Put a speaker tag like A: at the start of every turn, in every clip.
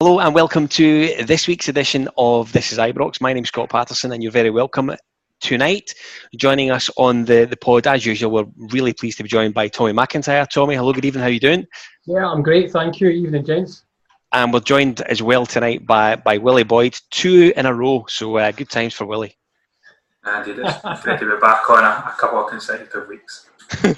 A: Hello and welcome to this week's edition of This is Ibrox. My name's Scott Patterson and you're very welcome tonight. Joining us on the, the pod, as usual, we're really pleased to be joined by Tommy McIntyre. Tommy, hello, good evening, how are you doing?
B: Yeah, I'm great, thank you. Evening, gents.
A: And we're joined as well tonight by, by Willie Boyd, two in a row, so uh, good times for Willie.
C: Indeed, it's great to be back on a, a couple of consecutive weeks.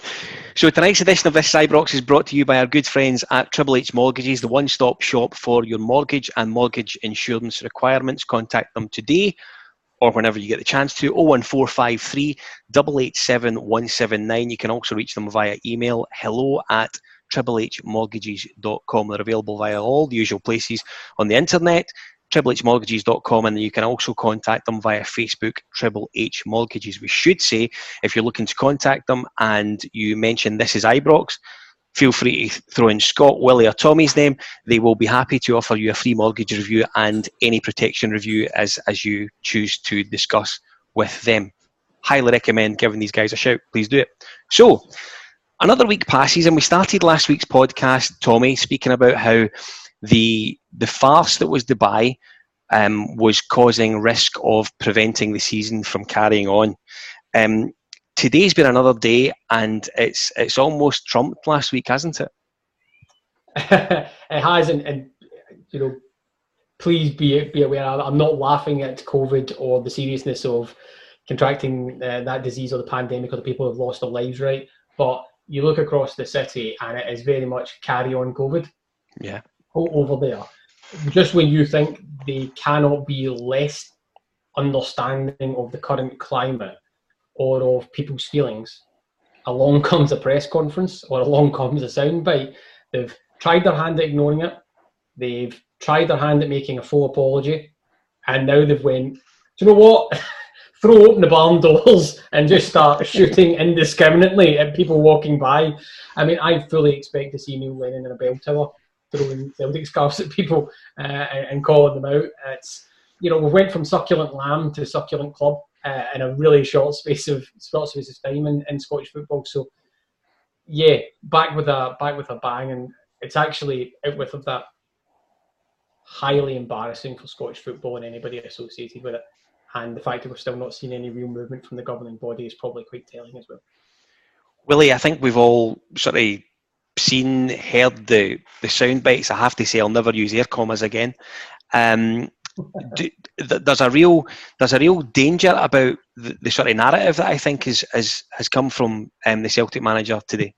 A: so tonight's edition of this Ibrox is brought to you by our good friends at Triple H Mortgages, the one-stop shop for your mortgage and mortgage insurance requirements. Contact them today or whenever you get the chance to 01453 887 179. You can also reach them via email hello at triplehmortgages.com. They're available via all the usual places on the internet triplehmortgages.com and you can also contact them via Facebook, Triple H Mortgages. We should say if you're looking to contact them and you mention this is Ibrox, feel free to throw in Scott, Willie, or Tommy's name. They will be happy to offer you a free mortgage review and any protection review as, as you choose to discuss with them. Highly recommend giving these guys a shout. Please do it. So, another week passes, and we started last week's podcast, Tommy, speaking about how the the farce that was Dubai um, was causing risk of preventing the season from carrying on. Um, today's been another day, and it's it's almost trumped last week, hasn't it?
B: it has, and, and you know, please be be aware. I'm not laughing at COVID or the seriousness of contracting uh, that disease or the pandemic or the people who have lost their lives, right? But you look across the city, and it is very much carry on COVID.
A: Yeah
B: over there, just when you think they cannot be less understanding of the current climate or of people's feelings, along comes a press conference or along comes a soundbite. They've tried their hand at ignoring it. They've tried their hand at making a full apology, and now they've went. Do you know what? Throw open the barn doors and just start shooting indiscriminately at people walking by. I mean, I fully expect to see Neil Lennon in a bell tower throwing Celtic scarves at people uh, and calling them out. It's you know we went from succulent lamb to succulent club uh, in a really short space of short space of time in, in Scottish football. So yeah, back with a back with a bang, and it's actually out with of that highly embarrassing for Scottish football and anybody associated with it. And the fact that we're still not seeing any real movement from the governing body is probably quite telling as well.
A: Willie, I think we've all sort of seen, heard the the sound bites. I have to say, I'll never use air commas again. Um, do, there's a real there's a real danger about the, the, sort of narrative that I think is, is has come from um, the Celtic manager today.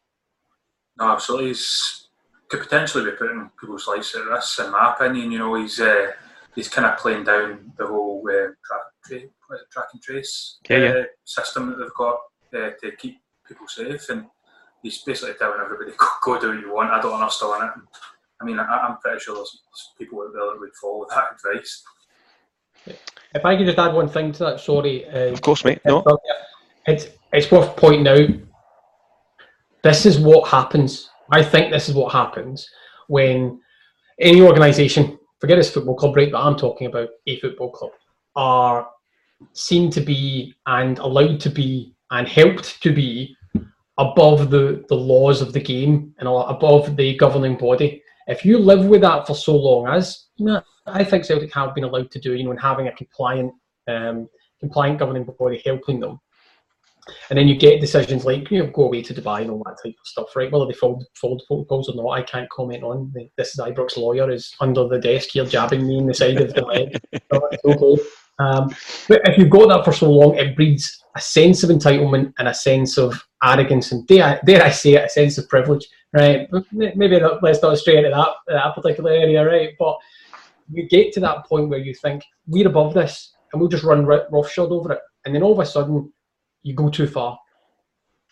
C: No, absolutely. He's could potentially be putting people's lives at risk. In my opinion, you know, he's uh, he's kind of playing down the whole uh, track, tra- track and trace
A: yeah, yeah.
C: Uh, system that they've got uh, to keep people safe and he's basically telling everybody, go, go do what you want. I don't understand it. I mean, I, am pretty sure there's, people out there that would follow that advice.
B: If I could just add one thing to that, sorry.
A: Uh, of course, mate. No.
B: It's, it's worth pointing out this is what happens. I think this is what happens when any organisation, forget this football club, right, but I'm talking about a football club, are seen to be and allowed to be and helped to be above the, the laws of the game and above the governing body. If you live with that for so long, as you know, I think Celtic have been allowed to do, you know, and having a compliant um, compliant governing body helping them, and then you get decisions like you know go away to Dubai and all that type of stuff, right? Whether they followed, followed protocols or not, I can't comment on. This is Ibrox lawyer is under the desk here jabbing me in the side of the leg. okay. Um, but if you've got that for so long, it breeds a sense of entitlement and a sense of arrogance and dare, dare I say it, a sense of privilege, right? Maybe not, let's not stray into that, that particular area, right? But you get to that point where you think we're above this and we'll just run roughshod over it, and then all of a sudden you go too far,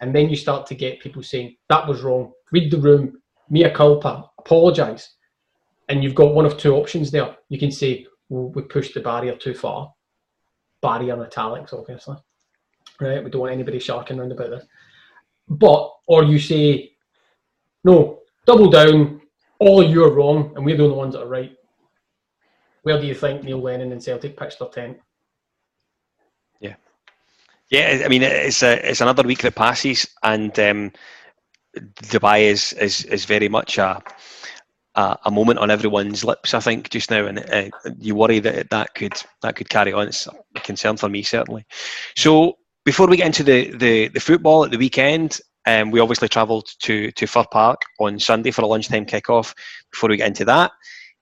B: and then you start to get people saying that was wrong. Read the room, mea culpa, apologise, and you've got one of two options there. You can say well, we pushed the barrier too far, barrier in italics, obviously, right? We don't want anybody sharking around about this but, or you say, no, double down, all you're wrong, and we're the only ones that are right. Where do you think Neil Lennon and Celtic pitched their tent?
A: Yeah, yeah. I mean, it's a it's another week that passes, and um, Dubai is is is very much a a, moment on everyone's lips. I think just now, and uh, you worry that that could that could carry on. It's a concern for me certainly. So before we get into the the, the football at the weekend, um, we obviously travelled to to Fir Park on Sunday for a lunchtime kickoff. Before we get into that,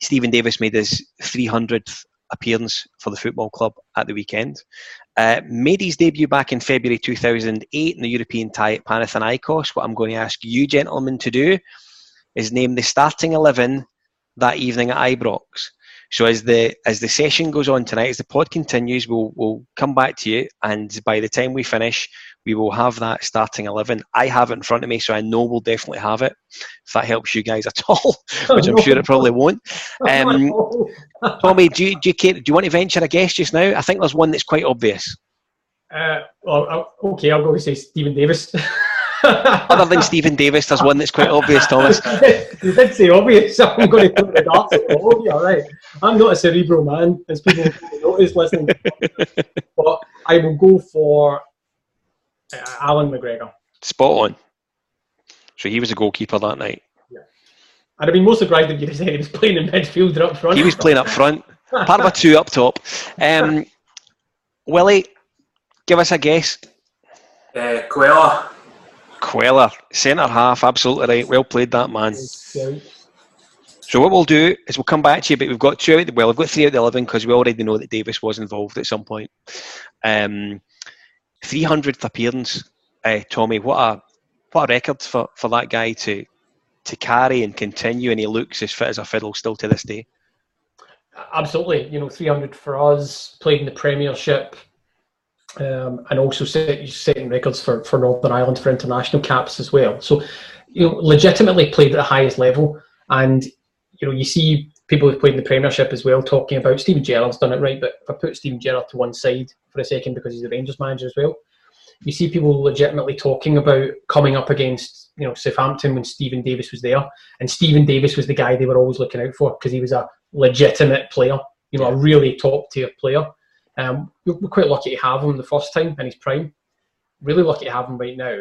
A: Steven Davis made his 300th appearance for the football club at the weekend. Uh, made his debut back in February 2008 in the European tie at Panathinaikos. What I'm going to ask you, gentlemen, to do is name the starting 11 that evening at Ibrox. So as the as the session goes on tonight, as the pod continues, we'll we'll come back to you, and by the time we finish, we will have that starting eleven. I have it in front of me, so I know we'll definitely have it. If that helps you guys at all, which I'm sure it probably won't. Um, Tommy, do you, do you care, do you want to venture a guess just now? I think there's one that's quite obvious.
B: Uh, well, okay, I'll go and say Steven Davis.
A: Other than Steven Davis, there's one that's quite obvious, Thomas.
B: you did say obvious, so I'm going to put the darts at all of you, all right? I'm not a cerebral man, as people notice listening. but I will go for uh, Allan McGregor.
A: Spot on. So he was a goalkeeper that night.
B: Yeah. I'd have been most surprised if you said he was playing in midfield or up front.
A: He was playing up front. Part of a two up top. Um, Willie, give us a guess.
C: Uh, Cuéllar.
A: Cuéllar, centre half, absolutely right. Well played, that man. So what we'll do is we'll come back to you, but we've got two out. The, well, we've got three out of the eleven because we already know that Davis was involved at some point. Um, 300th appearance, uh, Tommy. What a what a record for, for that guy to to carry and continue, and he looks as fit as a fiddle still to this day.
B: Absolutely, you know, 300 for us. Played in the Premiership, um, and also set, setting records for, for Northern Ireland for international caps as well. So, you know, legitimately played at the highest level. And, you know, you see people who've played in the Premiership as well talking about Steven Gerrard's done it right, but if I put Steven Gerrard to one side for a second because he's the Rangers manager as well, you see people legitimately talking about coming up against, you know, Southampton when Steven Davis was there. And Steven Davis was the guy they were always looking out for because he was a legitimate player, you know, a really top tier player. Um, we're, quite lucky to have him the first time in his prime. Really lucky to have him right now.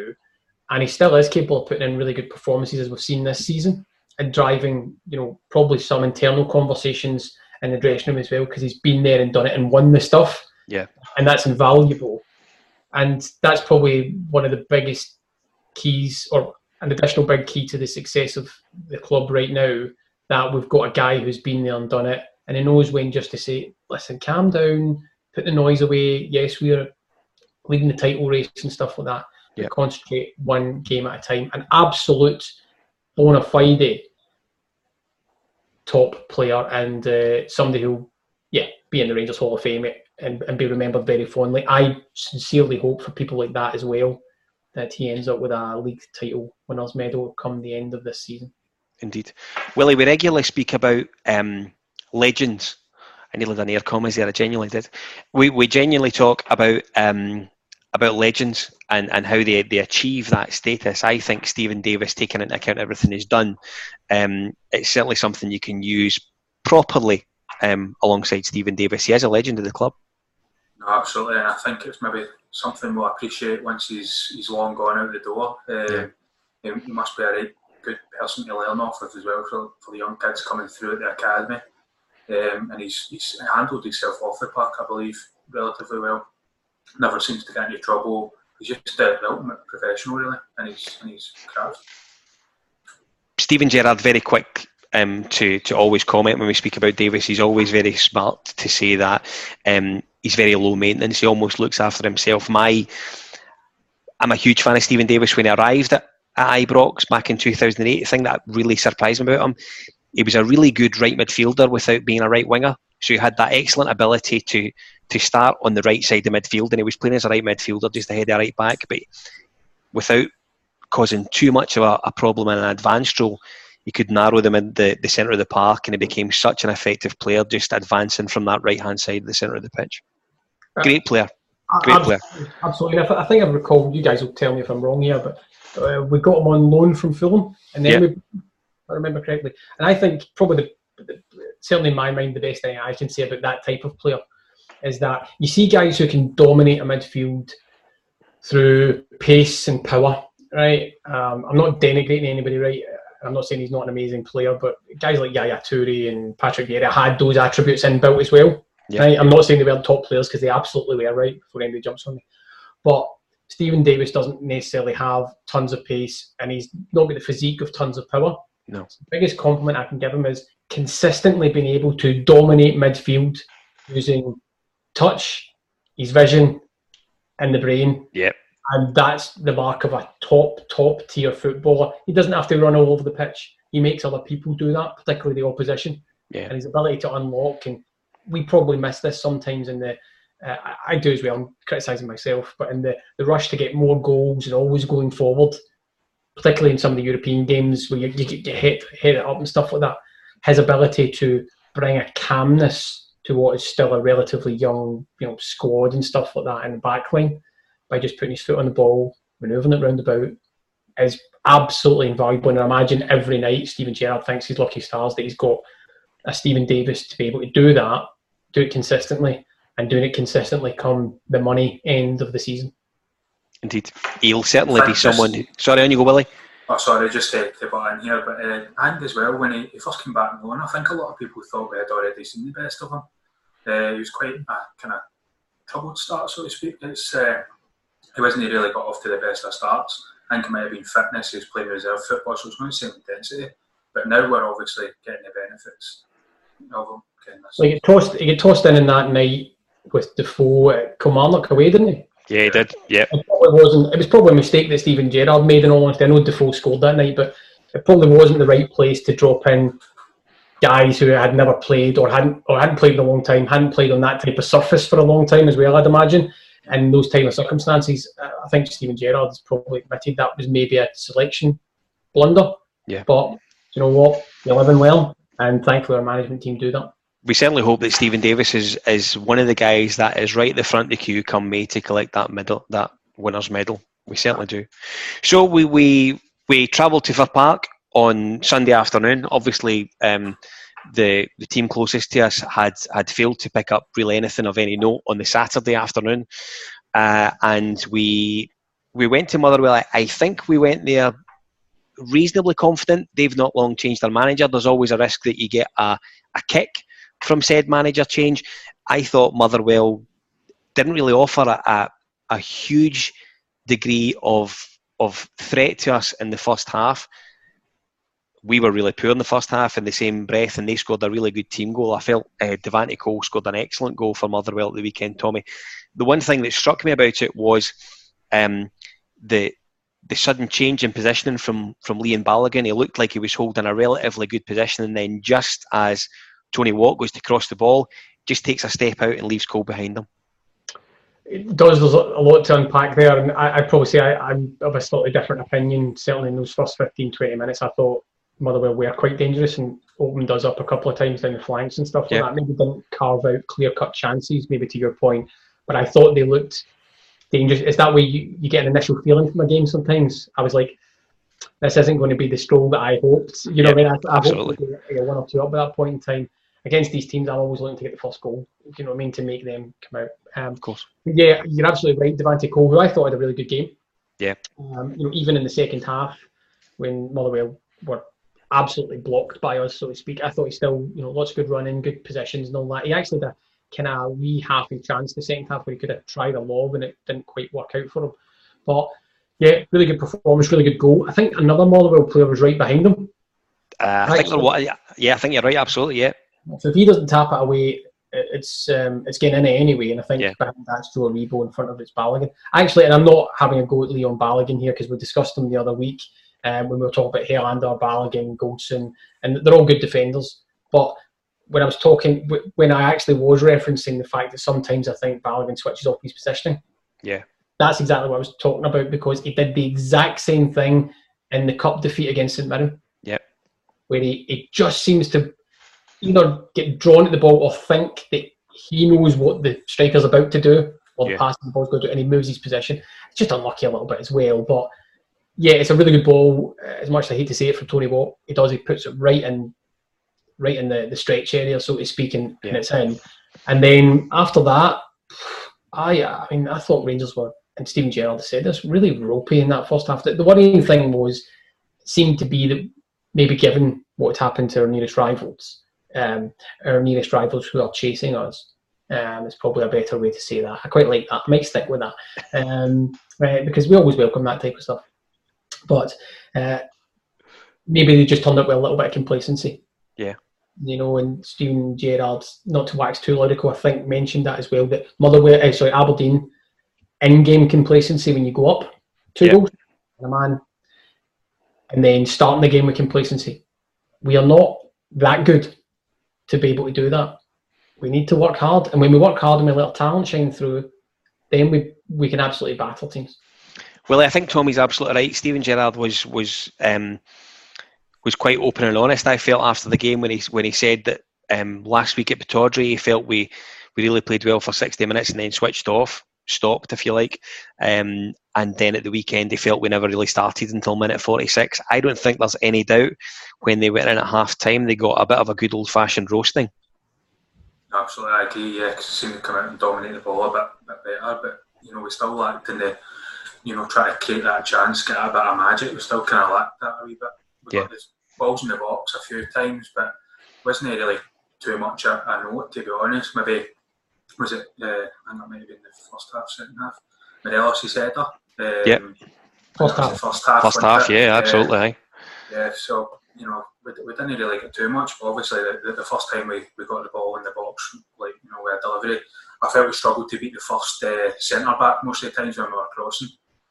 B: And he still is capable of putting in really good performances as we've seen this season and driving, you know, probably some internal conversations in the dressing room as well because he's been there and done it and won the stuff.
A: Yeah.
B: And that's invaluable. And that's probably one of the biggest keys or an additional big key to the success of the club right now that we've got a guy who's been there and done it and he knows when just to say, listen, calm down, put the noise away. Yes, we're leading the title race and stuff like that. Yeah. Concentrate one game at a time. An absolute bona fide top player and uh, somebody who, yeah, be in the Rangers Hall of Fame and, and be remembered very fondly. I sincerely hope for people like that as well that he ends up with a league title winners medal come the end of this season.
A: Indeed. Willie, we regularly speak about um, legends I nearly done air commas there. I genuinely did. We we genuinely talk about um, about legends and, and how they, they achieve that status. I think Steven Davis, taking into account everything he's done, um, it's certainly something you can use properly um, alongside Steven Davis. He is a legend of the club.
C: No, absolutely, and I think it's maybe something we'll appreciate once he's he's long gone out the door. Uh, yeah. he, he must be a right good person to learn off of as well for, for the young kids coming through at the academy um, and he's, he's handled himself off the park, I believe, relatively well. Never seems to get into trouble. He's just the ultimate professional, really, and he's and he's craft.
A: Steven Gerrard, very quick um, to to always comment when we speak about Davis. He's always very smart to say that um, he's very low maintenance. He almost looks after himself. My, I'm a huge fan of Steven Davis when he arrived at, at Ibrox back in 2008. The thing that really surprised me about him, he was a really good right midfielder without being a right winger. So he had that excellent ability to to start on the right side of midfield, and he was playing as a right midfielder just ahead of the right back, but without causing too much of a, a problem in an advanced role. He could narrow them in the, the centre of the park, and he became such an effective player, just advancing from that right hand side of the centre of the pitch. Great player. Great
B: absolutely, player. Absolutely. I think I recall, you guys will tell me if I'm wrong here, but uh, we got him on loan from Fulham, and then yeah. we I remember correctly. And I think probably the, the, certainly in my mind the best thing I can say about that type of player is that you see guys who can dominate a midfield through pace and power. Right, um, I'm not denigrating anybody. Right, I'm not saying he's not an amazing player, but guys like Yaya Toure and Patrick Vieira had those attributes inbuilt as well. Yeah. Right? I'm not saying they weren't top players because they absolutely were right before anybody jumps on me. But Steven Davis doesn't necessarily have tons of pace and he's not got the physique of tons of power.
A: No.
B: The biggest compliment I can give him is consistently being able to dominate midfield using touch, his vision, and the brain.
A: Yep.
B: And that's the mark of a top, top tier footballer. He doesn't have to run all over the pitch. He makes other people do that, particularly the opposition.
A: Yeah.
B: And his ability to unlock, and we probably miss this sometimes in the. Uh, I do as well. I'm criticising myself, but in the, the rush to get more goals and always going forward, particularly in some of the European games where you, you get hit hit it up and stuff like that, his ability to bring a calmness to what is still a relatively young, you know, squad and stuff like that in the backline by just putting his foot on the ball, manoeuvring it round about, is absolutely invaluable. And I imagine every night Steven Gerrard thinks he's lucky stars that he's got a Steven Davis to be able to do that, do it consistently, and doing it consistently come the money end of the season.
A: Indeed. He'll certainly be someone. Who, sorry, on you go, Willie.
C: Oh, sorry, just to, to butt in here, but uh, and as well, when he, he, first came back on loan, I think a lot of people thought we had already seen the best of him. Uh, he was quite a kind of troubled start, so to speak. It's uh, he wasn't he really got off to the best of starts. I think it might have been fitness. He was playing reserve football, so it's not the same intensity. But now we're obviously getting the benefits of him.
B: Well, he, get tossed, he get tossed in in that night with Defoe at Kilmarnock away, didn't he?
A: Yeah, he did. Yeah.
B: It probably wasn't. It was probably a mistake that Steven Gerrard made. In all honesty, I know Defoe scored that night, but it probably wasn't the right place to drop in guys who had never played or hadn't or hadn't played in a long time, hadn't played on that type of surface for a long time as well. I'd imagine in those type of circumstances, I think Steven Gerrard has probably admitted that was maybe a selection blunder.
A: Yeah.
B: But you know what? You're living well, and thankfully our management team do that.
A: We certainly hope that Steven Davis is, is one of the guys that is right at the front of the queue come May to collect that medal, that winner's medal. We certainly do. So we we we travelled to Fir Park on Sunday afternoon. Obviously, um, the the team closest to us had had failed to pick up really anything of any note on the Saturday afternoon, uh, and we we went to Motherwell. I, I, think we went there reasonably confident. They've not long changed their manager. There's always a risk that you get a, a kick from said manager change. I thought Motherwell didn't really offer a, a, a huge degree of of threat to us in the first half we were really poor in the first half in the same breath, and they scored a really good team goal. I felt uh, Devante Cole scored an excellent goal for Motherwell at the weekend, Tommy. The one thing that struck me about it was um, the the sudden change in positioning from from Leon Balogun. He looked like he was holding a relatively good position, and then just as Tony Watt goes to cross the ball, just takes a step out and leaves Cole behind him.
B: It does. There's a lot to unpack there, and I, would probably say I, am of a slightly different opinion. Certainly in those first 15, 20 minutes, I thought Motherwell were quite dangerous and opened us up a couple of times down the flanks and stuff like that. Maybe didn't carve out clear cut chances, maybe to your point, but I thought they looked dangerous. It's that way you, you get an initial feeling from a game sometimes. I was like, this isn't going to be the stroll that I hoped. You know, I mean, I, I hoped get one or two up at that point in time. Against these teams, I'm always looking to get the first goal. You know what I mean? To make them come out.
A: Um, of course.
B: Yeah, you're absolutely right. Devante Cole, who I thought had a really good game.
A: Yeah.
B: Um, you know, even in the second half, when Motherwell were absolutely blocked by us, so to speak. I thought he still, you know, lots of good running, good positions and all that. He actually had a kind of wee half a chance the second half where he could have tried a lob and it didn't quite work out for him. But yeah, really good performance, really good goal. I think another Motherwell player was right behind him.
A: Uh, I think what, yeah, I think you're right. Absolutely, yeah.
B: So if he doesn't tap it away, it's um, it's getting in it anyway, and I think yeah. that's Joe Aribo in front of it's Balogun. Actually, and I'm not having a go at Leon Balogun here because we discussed him the other week um, when we were talking about Helander, Balogun, Goldson, and they're all good defenders. But when I was talking, when I actually was referencing the fact that sometimes I think Balogun switches off his positioning,
A: yeah,
B: that's exactly what I was talking about because he did the exact same thing in the cup defeat against St Mirren.
A: Yeah,
B: where he, he just seems to either get drawn at the ball or think that he knows what the striker's about to do or the yeah. passing the ball's going to do, and he moves his position. It's just unlucky a little bit as well, but yeah, it's a really good ball. Uh, as much as I hate to say it from Tony Watt, he does. He puts it right in, right in the, the stretch area, so to speak, and, yeah. and it's in. And then after that, I I mean I thought Rangers were, and Steven Gerrard said this, really ropey in that first half. The, the worrying thing was seemed to be that maybe given what's happened to our nearest rivals, um, our nearest rivals who are chasing us. Um, it's probably a better way to say that. I quite like that. I might stick with that um, right, because we always welcome that type of stuff. But uh, maybe they just turned up with a little bit of complacency.
A: Yeah.
B: You know, and Steven Gerrard, not to wax too lyrical, I think mentioned that as well. That Motherwell, uh, sorry, Aberdeen, in-game complacency when you go up two
A: Yeah.
B: goals, and a man, and then starting the game with complacency. We are not that good to be able to do that. We need to work hard, and when we work hard and we let talent shine through, then we we can absolutely battle teams.
A: Well, I think Tommy's absolutely right. Steven Gerrard was was um, was quite open and honest. I felt after the game when he when he said that um, last week at Pittodrie, he felt we we really played well for sixty minutes and then switched off, stopped if you like, um, and then at the weekend they felt we never really started until minute forty six. I don't think there's any doubt when they went in at half time they got a bit of a good old fashioned roasting.
C: Absolutely, I agree. Yeah, 'cause it seemed to come out and dominate the ball a bit, bit better, but you know we still lacked in the, you know, try to create that chance, get a bit of magic. We still kind of lacked that a wee bit. We
A: Yeah.
C: got the balls in the box a few times, but wasn't it really too much a, a note to be honest. Maybe was it? Uh, I think it might have been the first half, second half. Morelos' header. Um,
A: Yep.
B: First
C: that was
B: half.
C: First half.
A: First half, yeah,
C: Uh,
A: absolutely.
C: yeah, so you know, we, we didn't really get too much. But obviously, the, the, the first time we, we got the ball in the box, like you know, we had delivery. I felt we struggled to beat the first uh, centre back most of the times when we were crossing.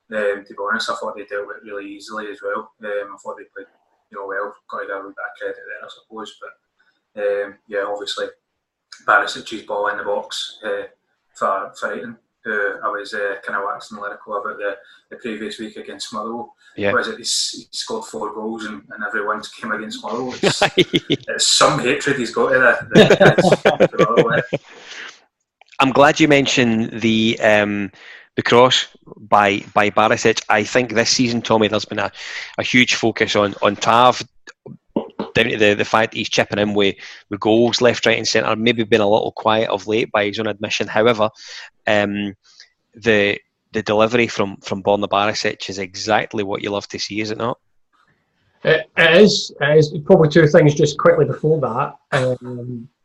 C: Um, to be honest, I thought they dealt with it really easily as well. Um, I thought they played, you know, well. Got to give a wee bit of credit there, I suppose. But um, yeah, obviously, Barisic's ball in the box uh, for for Itten, who I was uh, kind of waxing lyrical about the, the previous week against Motherwell.
A: Yeah.
C: Was it? He's, he scored four goals and, and came against Motherwell. It's, it's some hatred he's got to the, the
A: I'm glad you mentioned the um, the cross by by Barisic. I think this season, Tommy, there's been a, a huge focus on on Tav down to the, the fact that he's chipping in with, with goals left, right, and centre. Maybe been a little quiet of late by his own admission. However, um, the the delivery from from Borna Barisic is exactly what you love to see, is it not?
B: It, is. It is. Probably two things just quickly before that,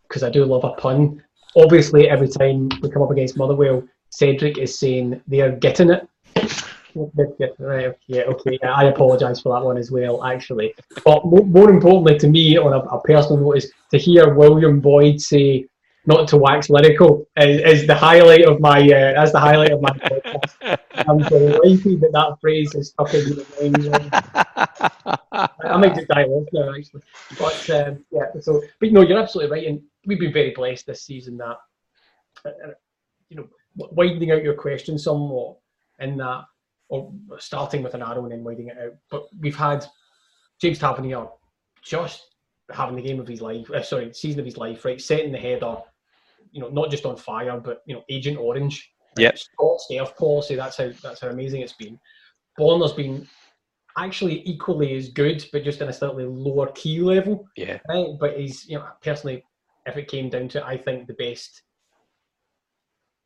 B: because I do love a pun. Obviously, every time we come up against Motherwell, Cedric is saying they are getting it. Yeah, okay. I apologise for that one as well, actually. But more importantly to me, on a, a personal note, is to hear William Boyd say, "Not to wax lyrical," is, is the highlight of my. Uh, that's the highlight of my podcast. I'm delighted that that phrase is stuck in the mind. I might just die off now, actually. But um, yeah, so but no, you're absolutely right, and we've been very blessed this season that uh, you know widening out your question somewhat in that, or starting with an arrow and then widening it out. But we've had James Tavernier just having the game of his life, uh, sorry, season of his life, right? Setting the header, you know, not just on fire, but you know, Agent Orange.
A: Yep.
B: Scott Staff policy. That's how that's how amazing it's been. Borna's been actually equally as good, but just in a slightly lower key level.
A: Yeah.
B: Right? But he's, you know, personally, if it came down to it, I think the best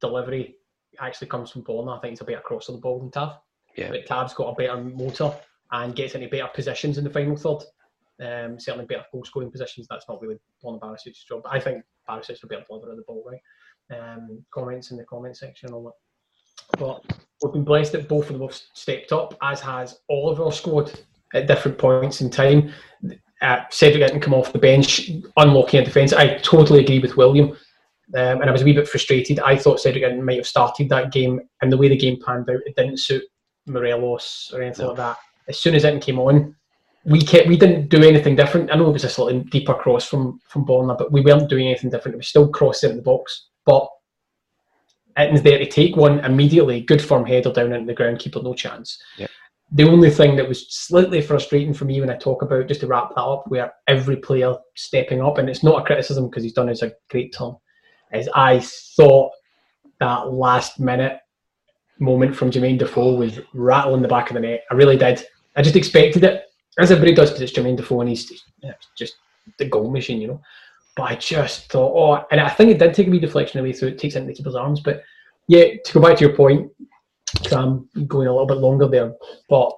B: delivery actually comes from Borna. I think it's a better cross of the ball than Tav.
A: Yeah.
B: But Tav's got a better motor and gets into better positions in the final third. Um, certainly better goal scoring positions. That's not really Borna Barisic's job. But I think Barisic's a better deliverer of the ball, right? Um, comments in the comment section and all that. But we've been blessed that both of them have stepped up, as has all of our squad at different points in time. Uh, Cedric didn't come off the bench, unlocking a defence. I totally agree with William. Um, and I was a wee bit frustrated. I thought Cedric might have started that game, and the way the game panned out, it didn't suit Morelos or anything
A: No.
B: like that. As soon as Itten came on, we kept we didn't do anything different. I know it was a slightly deeper cross from from Borna, but we weren't doing anything different. It was still crossing in the box, but Itten's there to take one immediately. Good firm header down into the ground, keeper no chance.
A: Yep.
B: The only thing that was slightly frustrating for me when I talk about just to wrap that up, where every player stepping up, and it's not a criticism because he's done us a great turn, is I thought that last minute moment from Jermaine Defoe was rattling the back of the net. I really did. I just expected it, as everybody does, because it's Jermaine Defoe and he's just the goal machine, you know. But I just thought, oh, and I think it did take a wee deflection away, so it takes it into the keeper's arms. But yeah, to go back to your point, I'm going a little bit longer there, but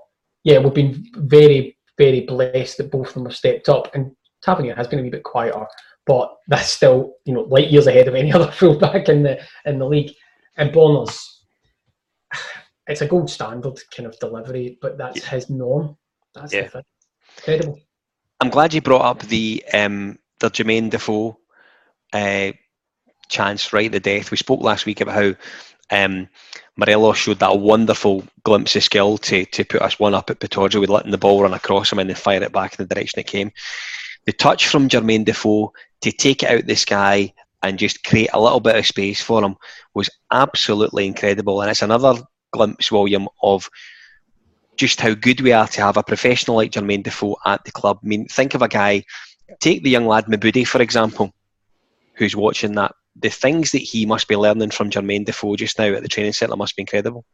B: yeah, we've been very very blessed that both of them have stepped up. And Tavernier has been a wee bit quieter, but that's still you know light years ahead of any other fullback in the in the league. And Borna's, it's a gold standard kind of delivery, but that's yeah. his norm. That's yeah. incredible.
A: I'm glad you brought up the um, the Jermaine Defoe uh, chance right at the death. We spoke last week about how um, Morelos showed that wonderful glimpse of skill to, to put us one up at Pittodrie with letting the ball run across him and then fire it back in the direction it came. The touch from Jermaine Defoe to take it out the sky and just create a little bit of space for him was absolutely incredible. And it's another glimpse, William, of just how good we are to have a professional like Jermaine Defoe at the club. I mean, think of a guy, take the young lad Mebude, for example, who's watching that the things that he must be learning from Jermaine Defoe just now at the training centre must be incredible.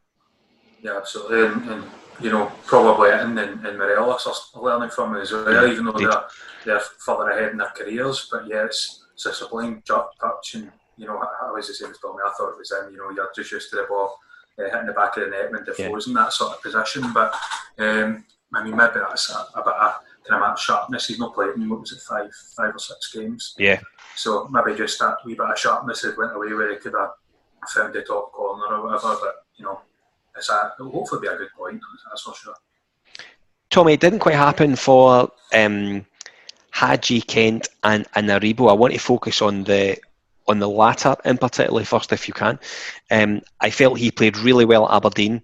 C: Yeah, absolutely. And, and you know, probably and, and, and Morelos are learning from it as well, even though they're, they're further ahead in their careers. But yeah, it's, a sublime touch. And, you know, I was the same as Tommy. I thought it was in, you know, you're just used to the ball uh, hitting the back of the net when Defoe's yeah. in that sort of position. But um, I mean, maybe that's a, a bit of kind of match sharpness. He's not played in, what was it, five, five or six games?
A: Yeah.
C: So maybe just that wee bit of sharpness had went away where he could have found the top corner or whatever. But you know, it's a, it'll hopefully be a good point. That's for sure.
A: Tommy, it didn't quite happen for um, Hagi, Kent, and, and. I want to focus on the on the latter in particular first, if you can. Um, I felt he played really well at Aberdeen,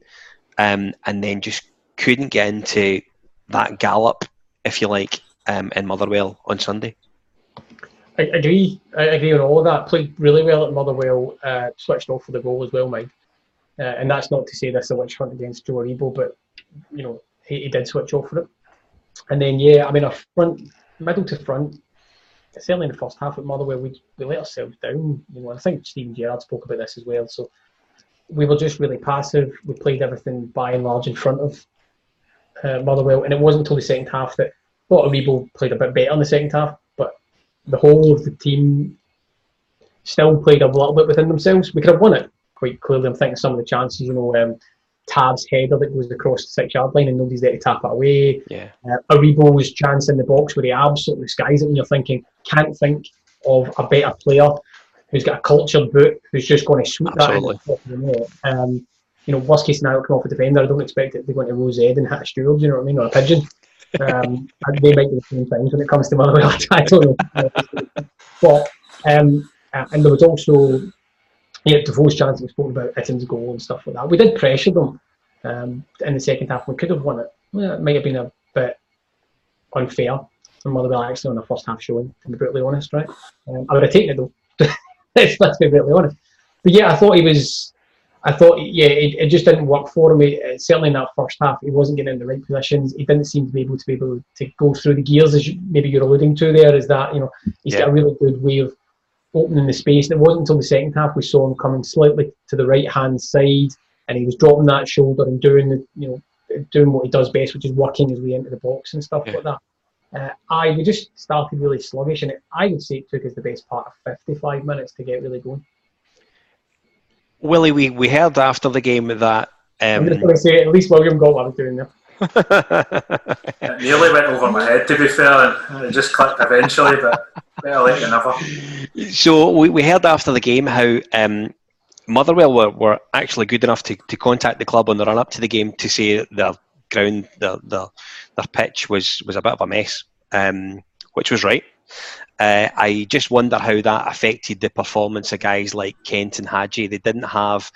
A: um, and then just couldn't get into that gallop, if you like, um, in Motherwell on Sunday.
B: I agree. I agree on all of that. Played really well at Motherwell. Uh, switched off for the goal as well, Mike. Uh, and that's not to say this is a witch hunt against Joe Aribo, but you know he, he, did switch off for it. And then yeah, I mean a front, middle to front. Certainly in the first half at Motherwell, we we let ourselves down. You know, I think Steven Gerrard spoke about this as well. So we were just really passive. We played everything by and large in front of uh, Motherwell, and it wasn't until the second half that thought Aribo played a bit better in the second half but the whole of the team still played a little bit within themselves. We could have won it quite clearly. I'm thinking some of the chances, you know, um, Tav's header that goes across the six yard line and nobody's there to tap it away.
A: Yeah.
B: Uh, Aribo's chance in the box where he absolutely skies it and you're thinking, can't think of a better player who's got a cultured boot who's just going to sweep absolutely. that in the top Um, you know, worst case scenario, come off a defender. I don't expect it to go into Rose Ed and hit a steward, you know what I mean, or a pigeon. Um, they might do the same things when it comes to Motherwell. I don't know. but um, uh, and there was also yeah, Defoe's chance we spoke about Itten's goal and stuff like that. We did pressure them um, in the second half. We could have won it. Well, it might have been a bit unfair for Motherwell actually on the first half showing, to be brutally honest, right? Um, I would have taken it though. Let's be brutally honest. But yeah, I thought he was I thought, yeah, it, it, just didn't work for him. It, certainly in that first half, he wasn't getting in the right positions. He didn't seem to be able to be able to go through the gears, as you, maybe you're alluding to there. Is that you know he's yeah. got a really good way of opening the space. And it wasn't until the second half we saw him coming slightly to the right hand side, and he was dropping that shoulder and doing the you know doing what he does best, which is working his way into the box and stuff yeah. like that. Uh, I we just started really sluggish, and it, I would say it took us the best part of 55 minutes to get really going.
A: Willie, we, we heard after the game that. Um,
B: I'm just going to say, at least William got what I was doing there.
C: It nearly went over my head, to be fair, and it just clicked eventually, but better late than never.
A: So we, we heard after the game how um, Motherwell were, were actually good enough to, to contact the club on the run up to the game to say their ground, their, their, their pitch was, was a bit of a mess, um, which was right. Uh, I just wonder how that affected the performance of guys like Kent and Hagi. They didn't have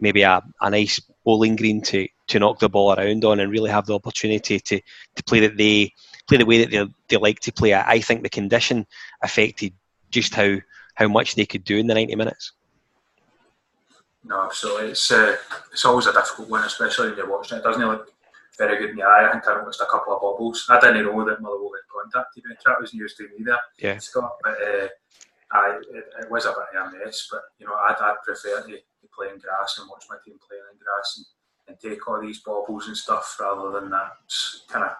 A: maybe a, a nice bowling green to, to knock the ball around on and really have the opportunity to, to play that they play the way that they, they like to play. I think the condition affected just how, how much they could do in the 90 minutes.
C: No, absolutely. It's uh, it's always a difficult one, especially when you're watching it. Doesn't look very good in the eye. I think I noticed a couple of bubbles. I didn't know that Motherwell had contacted me. That was news to me there,
A: yeah.
C: Scott. But uh, I, it, it, was a bit of a mess. But you know, I'd, I'd prefer to, to play in grass and watch my team playing in grass and, and take all these bobbles and stuff rather than that kind of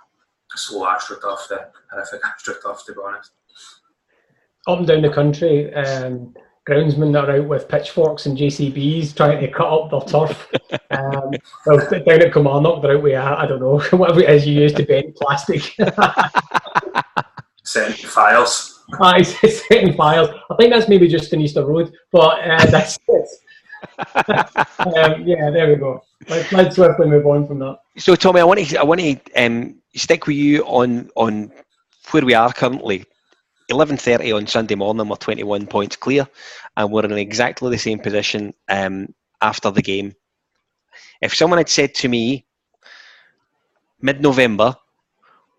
C: slow astroturf, the horrific astroturf, to be honest.
B: Up and down the country, um, groundsmen that are out with pitchforks and JCBs trying to cut up their turf. um, well, down at Kilmarnock, they're out with, I don't know, whatever it is you use to bend plastic.
C: Setting fires.
B: Aye, setting fires. I think that's maybe just an Easter Road, but uh, that's it. um, yeah, there we go. Let's, swiftly move on from that.
A: So, Tommy, I want to I want to um, stick with you on on where we are currently. Eleven thirty on Sunday morning, we're twenty one points clear, and we're in exactly the same position um, after the game. If someone had said to me mid November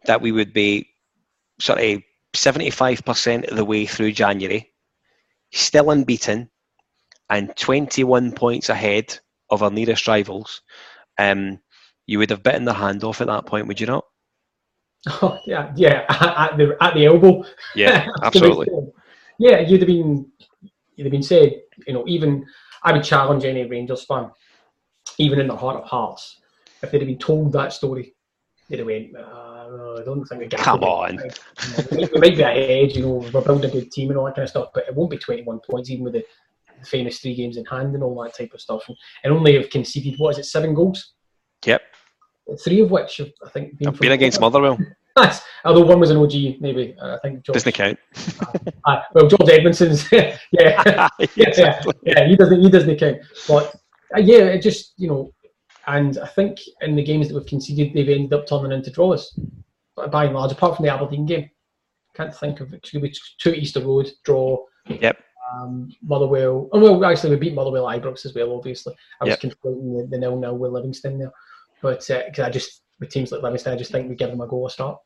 A: that we would be sort of seventy five percent of the way through January, still unbeaten, and twenty one points ahead of our nearest rivals, um, you would have bitten the hand off at that point, would you not?
B: Oh yeah, yeah, at the at the elbow.
A: Yeah, absolutely.
B: yeah, you'd have been you'd have been said, you know, even I would challenge any Rangers fan, even in their heart of hearts, if they'd have been told that story, they'd have went, uh, I don't think we get
A: Come on.
B: We might be ahead, you know, we're building a good team and all that kind of stuff, but it won't be 21 points, even with the, the famous three games in hand and all that type of stuff. And, and only have conceded, what is it, seven goals?
A: Yep.
B: Three of which have, I think,
A: been, been against Motherwell. Nice.
B: Although one was an OG, maybe. Uh, I think
A: George, doesn't count.
B: uh, well, George Edmundson's, yeah, yeah, exactly. yeah, he doesn't, he doesn't count. But uh, yeah, it just you know, and I think in the games that we've conceded, they've ended up turning into draws, by and large. Apart from the Aberdeen game, can't think of it. It be two Easter Road draw.
A: Yep.
B: Um, Motherwell. Oh well, actually, we beat Motherwell Ibrox as well. Obviously, I was yep. conflating the, the nil nil with Livingston there, but because uh, I just with teams like Livingston, I just think we give them a goal a start.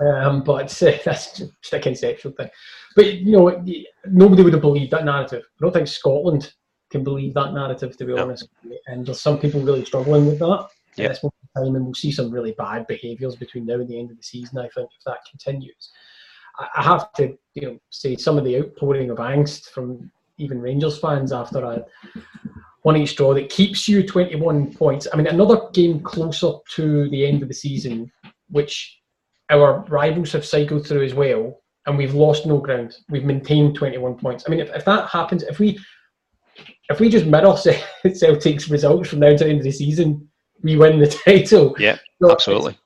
B: Um, but uh, that's just a conceptual thing. But you know, nobody would have believed that narrative. I don't think Scotland can believe that narrative, to be no. honest. And there's some people really struggling with that.
A: Yeah.
B: At this moment in time, and we'll see some really bad behaviours between now and the end of the season. I think if that continues, I have to, you know, say some of the outpouring of angst from even Rangers fans after a one each draw that keeps you 21 points. I mean, another game closer to the end of the season, which our rivals have cycled through as well, and we've lost no ground. We've maintained 21 points. I mean, if, if that happens, if we if we just mirror Celtic's results from now to the end of the season, we win the title.
A: Yeah, so absolutely.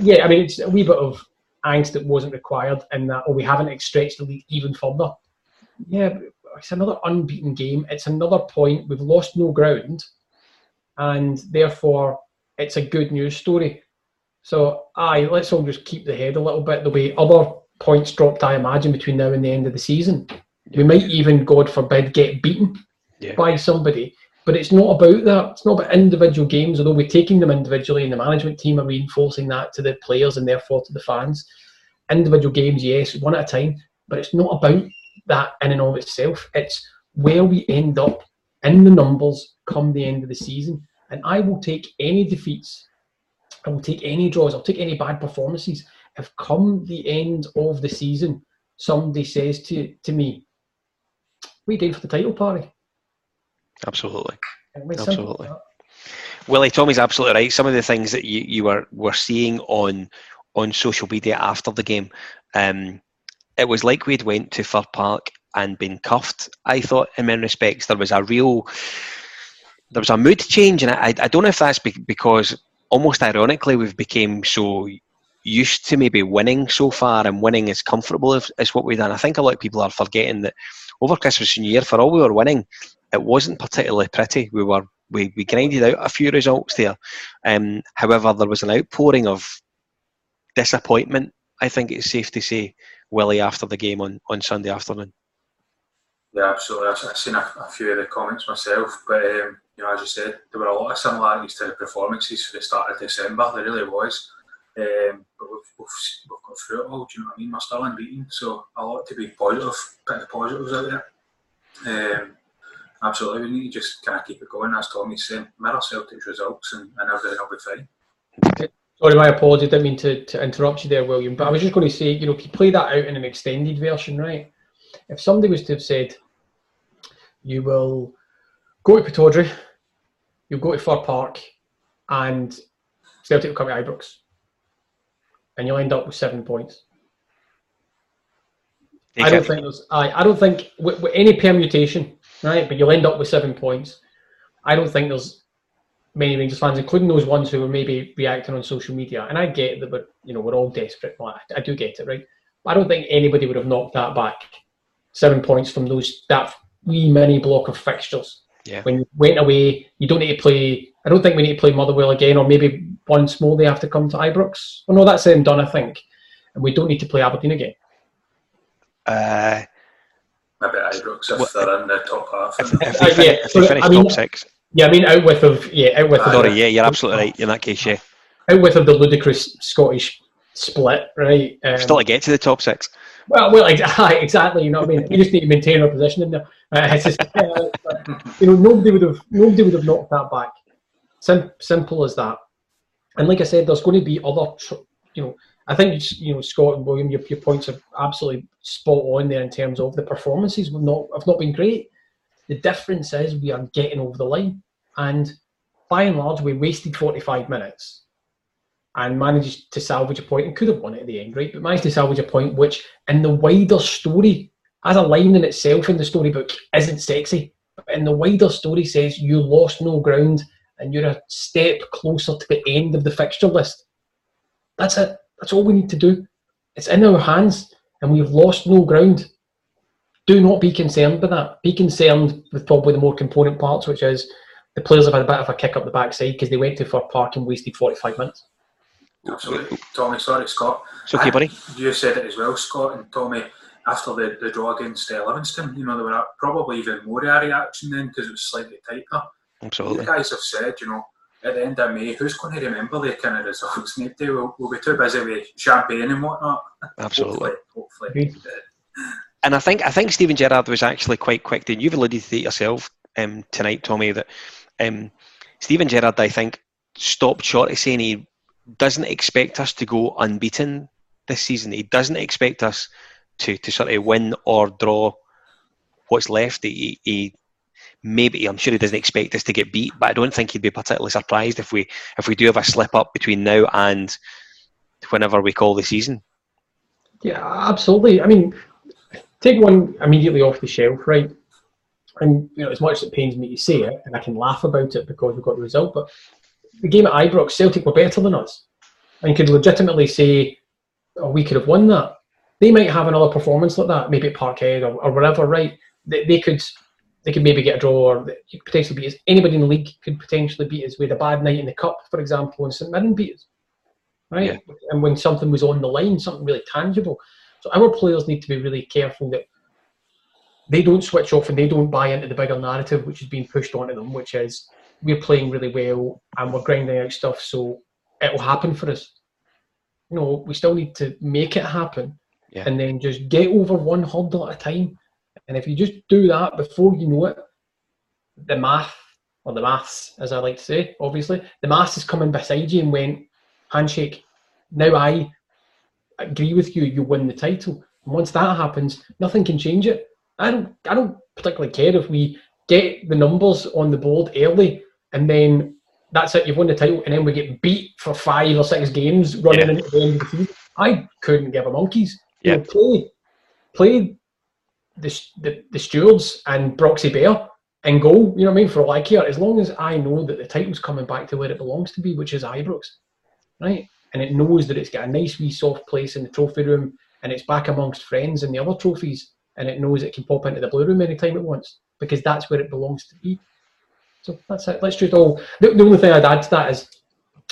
B: Yeah, I mean, it's a wee bit of angst that wasn't required, and that, or we haven't stretched the league even further. Yeah, it's another unbeaten game. It's another point. We've lost no ground, and therefore it's a good news story. So, aye, let's all just keep the head a little bit. There'll be other points dropped, I imagine, between now and the end of the season. Yeah. We might even, God forbid, get beaten yeah. by somebody. But it's not about that. It's not about individual games, although we're taking them individually, and the management team are reinforcing that to the players and therefore to the fans. Individual games, yes, one at a time, but it's not about that in and of itself. It's where we end up in the numbers come the end of the season. And I will take any defeats, I will take any draws, I'll take any bad performances. If come the end of the season, somebody says to, to me, we did for the title party.
A: Absolutely. Absolutely. Willie, Tommy's absolutely right. Some of the things that you, you were, were seeing on on social media after the game, um, it was like we'd went to Fir Park and been cuffed. I thought, in many respects, there was a real there was a mood change, and I, I don't know if that's because almost ironically we've become so used to maybe winning so far, and winning is comfortable is, is what we've done. I think a lot of people are forgetting that over Christmas and New Year, for all we were winning, it wasn't particularly pretty. We were we, we grinded out a few results there. Um, however, there was an outpouring of disappointment. I think it's safe to say Willie after the game on, on Sunday afternoon.
C: Yeah, absolutely. I've seen a, a few of the comments myself, but um, you know, as you said, there were a lot of similarities to the performances for the start of December. There really was. Um, but we've, we've, we've, got through it all. Do you know what I mean? We're still unbeaten, so a lot to be positive. Bit of positives out there. Um, absolutely, we need to just kind of keep it going. As Tommy's saying, mirror Celtic's results, and, and everything will be fine.
B: Sorry, my apologies. I didn't mean to, to interrupt you there, William. But I was just going to say, you know, if you play that out in an extended version, right? If somebody was to have said, you will go to Pittodrie, you'll go to Fir Park, and Celtic will come to Ibrox, and you'll end up with seven points. Take I don't think there's. I, I don't think with, with any permutation, right? But you'll end up with seven points. I don't think there's many Rangers fans, including those ones who were maybe reacting on social media. And I get that, but you know, we're all desperate. Well, I, I do get it, right? But I don't think anybody would have knocked that back. Seven points from those that wee mini block of fixtures.
A: Yeah.
B: When you went away, you don't need to play. I don't think we need to play Motherwell again, or maybe once more they have to come to Ibrox. Well, no, that's them done, I think. And we don't need to play Aberdeen again.
A: Uh,
C: Maybe Ibrox if they're in the top half.
A: If, if, they, uh, yeah, if they finish I mean, top six.
B: Yeah, I mean, out with of yeah, out with.
A: Uh, Sorry, yeah, you're absolutely right. In that case, yeah.
B: Out with of the ludicrous Scottish split, right?
A: Um, Still to get to the top six.
B: Well, well, exactly. You know what I mean. We just need to maintain our position in there. Uh, just, uh, you know, nobody would have nobody would have knocked that back. Sim- simple as that. And like I said, there's going to be other, tr- you know, I think you know Scott and William, your, your points are absolutely spot on there in terms of the performances. Have not have not been great. The difference is we are getting over the line, and by and large, we wasted 45 minutes and managed to salvage a point and could have won it at the end, right? But managed to salvage a point which, in the wider story, as a line in itself in the storybook, isn't sexy. But in the wider story, says you lost no ground and you're a step closer to the end of the fixture list. That's it. That's all we need to do. It's in our hands, and we've lost no ground. Do not be concerned with that. Be concerned with probably the more component parts, which is the players have had a bit of a kick up the backside because they went to Fir Park and wasted 45 minutes.
C: Absolutely. Tommy, sorry, Scott.
A: It's okay, buddy.
C: You said it as well, Scott, and Tommy, after the, the draw against uh, Livingston, you know, there were probably even more reaction then because it was slightly tighter.
A: Absolutely.
C: You guys have said, you know, at the end of May, who's going to remember the kind of results? Maybe we'll, we'll be too busy with champagne and whatnot.
A: Absolutely.
C: hopefully. hopefully.
A: And I think I think Steven Gerrard was actually quite quick. To, you've alluded to it yourself um, tonight, Tommy, that um, Steven Gerrard, I think, stopped short of saying he doesn't expect us to go unbeaten this season. He doesn't expect us to, to sort of win or draw what's left. He, he maybe I'm sure he doesn't expect us to get beat, but I don't think he'd be particularly surprised if we if we do have a slip up between now and whenever we call the season.
B: Yeah, absolutely. I mean, take one immediately off the shelf, right? And you know, as much as it pains me to say it, and I can laugh about it because we've got the result, but the game at Ibrox, Celtic were better than us, and could legitimately say, "Oh, we could have won that." They might have another performance like that, maybe at Parkhead or, or whatever, right? They, they could they could maybe get a draw or potentially beat us. Anybody in the league could potentially beat us with a bad night in the cup, for example, and St Mirren beat us. Right? Yeah. And when something was on the line, something really tangible. So our players need to be really careful that they don't switch off and they don't buy into the bigger narrative which is being pushed onto them, which is we're playing really well and we're grinding out stuff, so it'll happen for us. You know, we still need to make it happen yeah. and then just get over one hurdle at a time and if you just do that before you know it, the math, or the maths, as I like to say, obviously, the maths is coming beside you and went, handshake. Now I agree with you, you win the title. And once that happens, nothing can change it. I don't I don't particularly care if we get the numbers on the board early and then that's it, you've won the title, and then we get beat for five or six games running yeah. into the end of the season. I couldn't give a monkeys.
A: Yeah.
B: You know, play play the, the, the stewards and Broxy Bear and go, you know what I mean, for all I care, as long as I know that the title's coming back to where it belongs to be, which is Ibrox, right? And it knows that it's got a nice wee soft place in the trophy room and it's back amongst friends and the other trophies and it knows it can pop into the blue room anytime it wants because that's where it belongs to be. So that's it. Let's just all. The, the only thing I'd add to that is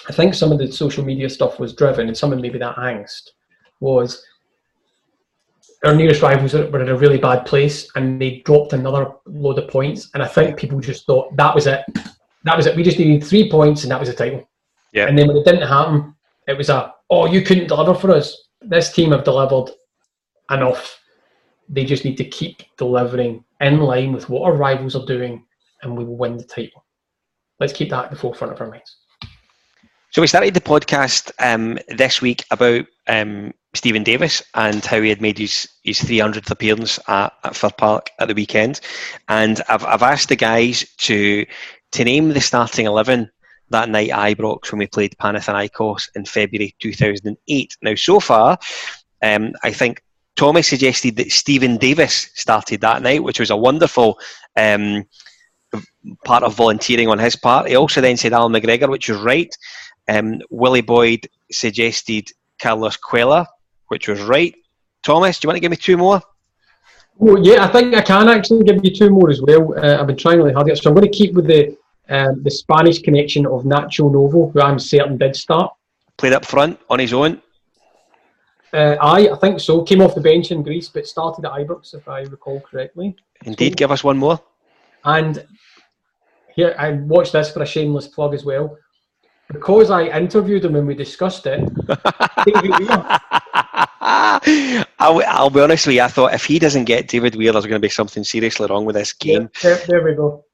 B: I think some of the social media stuff was driven and some of maybe that angst was our nearest rivals were in a really bad place and they dropped another load of points. And I think people just thought that was it. That was it. We just needed three points and that was a title.
A: Yeah.
B: And then when it didn't happen, it was a, oh, you couldn't deliver for us. This team have delivered enough. They just need to keep delivering in line with what our rivals are doing and we will win the title. Let's keep that at the forefront of our minds.
A: So we started the podcast um, this week about um, Steven Davis and how he had made his, his 300th appearance at, at Fir Park at the weekend. And I've, I've asked the guys to to name the starting 11 that night at Ibrox when we played Panathinaikos in February 2008. Now, so far, um, I think Tommy suggested that Steven Davis started that night, which was a wonderful um, part of volunteering on his part. He also then said Alan McGregor, which was right. Um, Willie Boyd suggested Carlos Cuéllar, which was right. Thomas, do you want to give me two more?
B: Well, yeah, I think I can actually give you two more as well. Uh, I've been trying really hard so I'm going to keep with the um, the Spanish connection of Nacho Novo, who I'm certain did start.
A: Played up front on his own.
B: Uh, I, I think so. Came off the bench in Greece, but started at Ibrox, if I recall correctly.
A: Indeed,
B: So-
A: give us one more.
B: And here, I watched this for a shameless plug as well. Because I interviewed him and we discussed it, David Weir,
A: I'll, I'll be honest with you. I thought if he doesn't get David Weir, there's going to be something seriously wrong with this game.
B: there, there we go.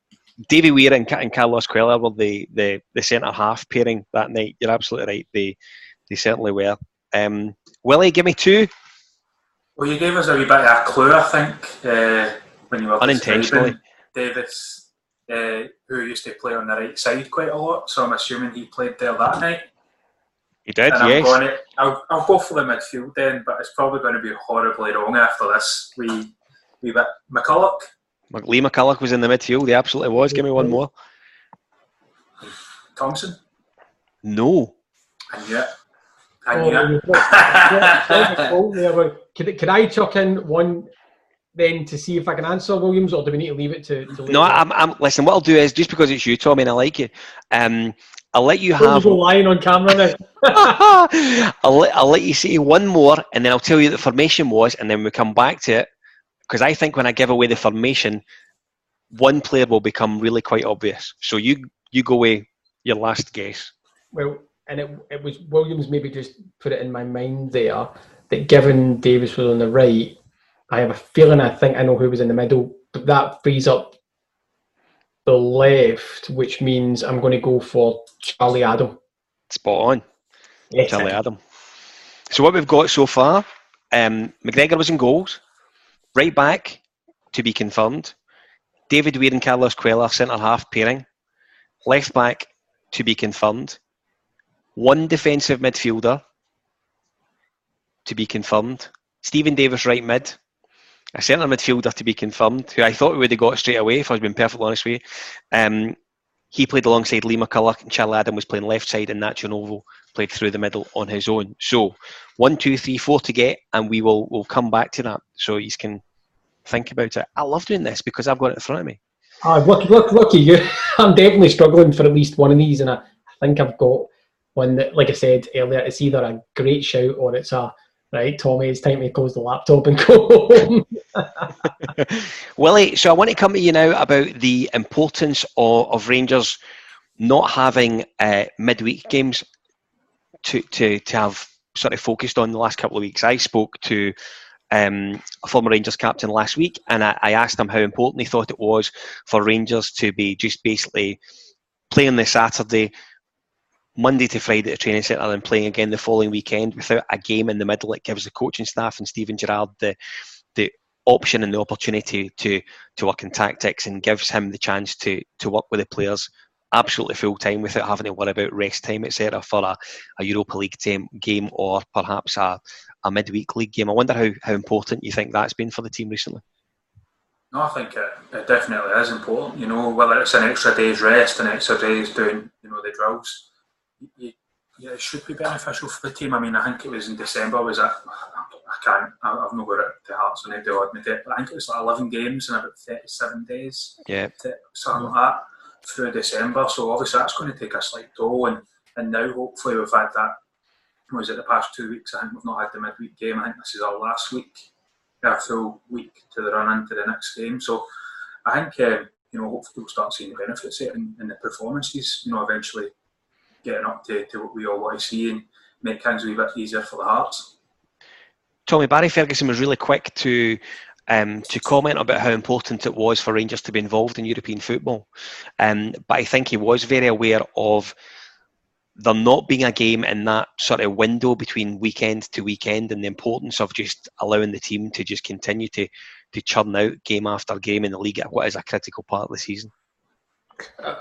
A: Davy Weir and, and Carlos Cuellar were the, the, the centre half pairing that night. You're absolutely right. They they certainly were. Um, Willie, give me two.
C: Well, you gave us a wee bit of a clue, I think, uh, when you were
A: Unintentionally.
C: describing Davis, uh, who used to play on the right side quite a lot. So I'm assuming he played there that night.
A: He did,
C: And I'm going to, I'll, I'll go for the midfield then, but it's probably going to be horribly wrong after this. We, we bit McCulloch,
A: Lee McCulloch was in the midfield. He absolutely was. Give me one more.
C: Thomson,
A: No.
C: and yet, and
B: Oh,
C: yet.
B: you've got- you've got fault there, but Could, could I chuck in one then to see if I can answer Williams, or do we need to leave it to, to?
A: No, I'm, I'm. Listen, what I'll do is just because it's you, Tommy, and I like you, um, I'll let you have.
B: lying on camera now.
A: I'll let I'll let you say one more, and then I'll tell you what the formation was, and then we come back to it. Because I think when I give away the formation, one player will become really quite obvious. So you you go away your last guess.
B: Well, and it, it was Williams maybe just put it in my mind there that given Davis was on the right, I have a feeling I think I know who was in the middle, but that frees up the left, which means I'm going to go for Charlie Adam.
A: Spot on.
B: Yes,
A: Charlie Adam. So what we've got so far, um, McGregor was in goals, right back to be confirmed. David Weir and Carlos Cuellar centre half pairing, left back to be confirmed. One defensive midfielder to be confirmed. Steven Davis right mid. A centre midfielder to be confirmed, who I thought we would have got straight away if I was being perfectly honest with you. Um, he played alongside Lee McCulloch and Charlie Adam was playing left side and Nacho Novo played through the middle on his own. So one, two, three, four to get, and we will we'll come back to that so you can think about it. I love doing this because I've got it in front of me.
B: Ah, look, look, lucky you. I'm definitely struggling for at least one of these, and I, I think I've got one that, like I said earlier, it's either a great shout or it's a right, Tommy. It's time to close the laptop and go home.
A: Willie, so I want to come to you now about the importance of, of Rangers not having uh, midweek games to, to, to have sort of focused on the last couple of weeks. I spoke to um, a former Rangers captain last week and I, I asked him how important he thought it was for Rangers to be just basically playing the Saturday, Monday to Friday at the training centre and playing again the following weekend without a game in the middle. It gives the coaching staff and Steven Gerrard the the option and the opportunity to to work in tactics and gives him the chance to to work with the players absolutely full time without having to worry about rest time etc for a, a Europa League team, game or perhaps a, a midweek league game. I wonder how, how important you think that's been for the team recently.
C: No, I think it, it definitely is important. You know, whether it's an extra day's rest, an extra day's doing, you know, the drills, you, yeah, it should be beneficial for the team. I mean, I think it was in December. Was it? I can't. I- I've not got it to heart, so I need to admit it. But I think it was like 11 games in about 37 days,
A: Yeah,
C: something like that, through December. So obviously that's going to take a slight toll. And and now hopefully we've had that. Was it the past two weeks? I think we've not had the midweek game. I think this is our last week, our full week to the run into the next game. So I think um, you know hopefully we'll start seeing the benefits of it in, in the performances. You know, eventually getting up to, to what we all want to see and make things a wee bit easier for the Hearts.
A: Tommy Barry Ferguson was really quick to um, to comment about how important it was for Rangers to be involved in European football. Um, but I think he was very aware of there not being a game in that sort of window between weekend to weekend and the importance of just allowing the team to just continue to, to churn out game after game in the league at what is a critical part of the season.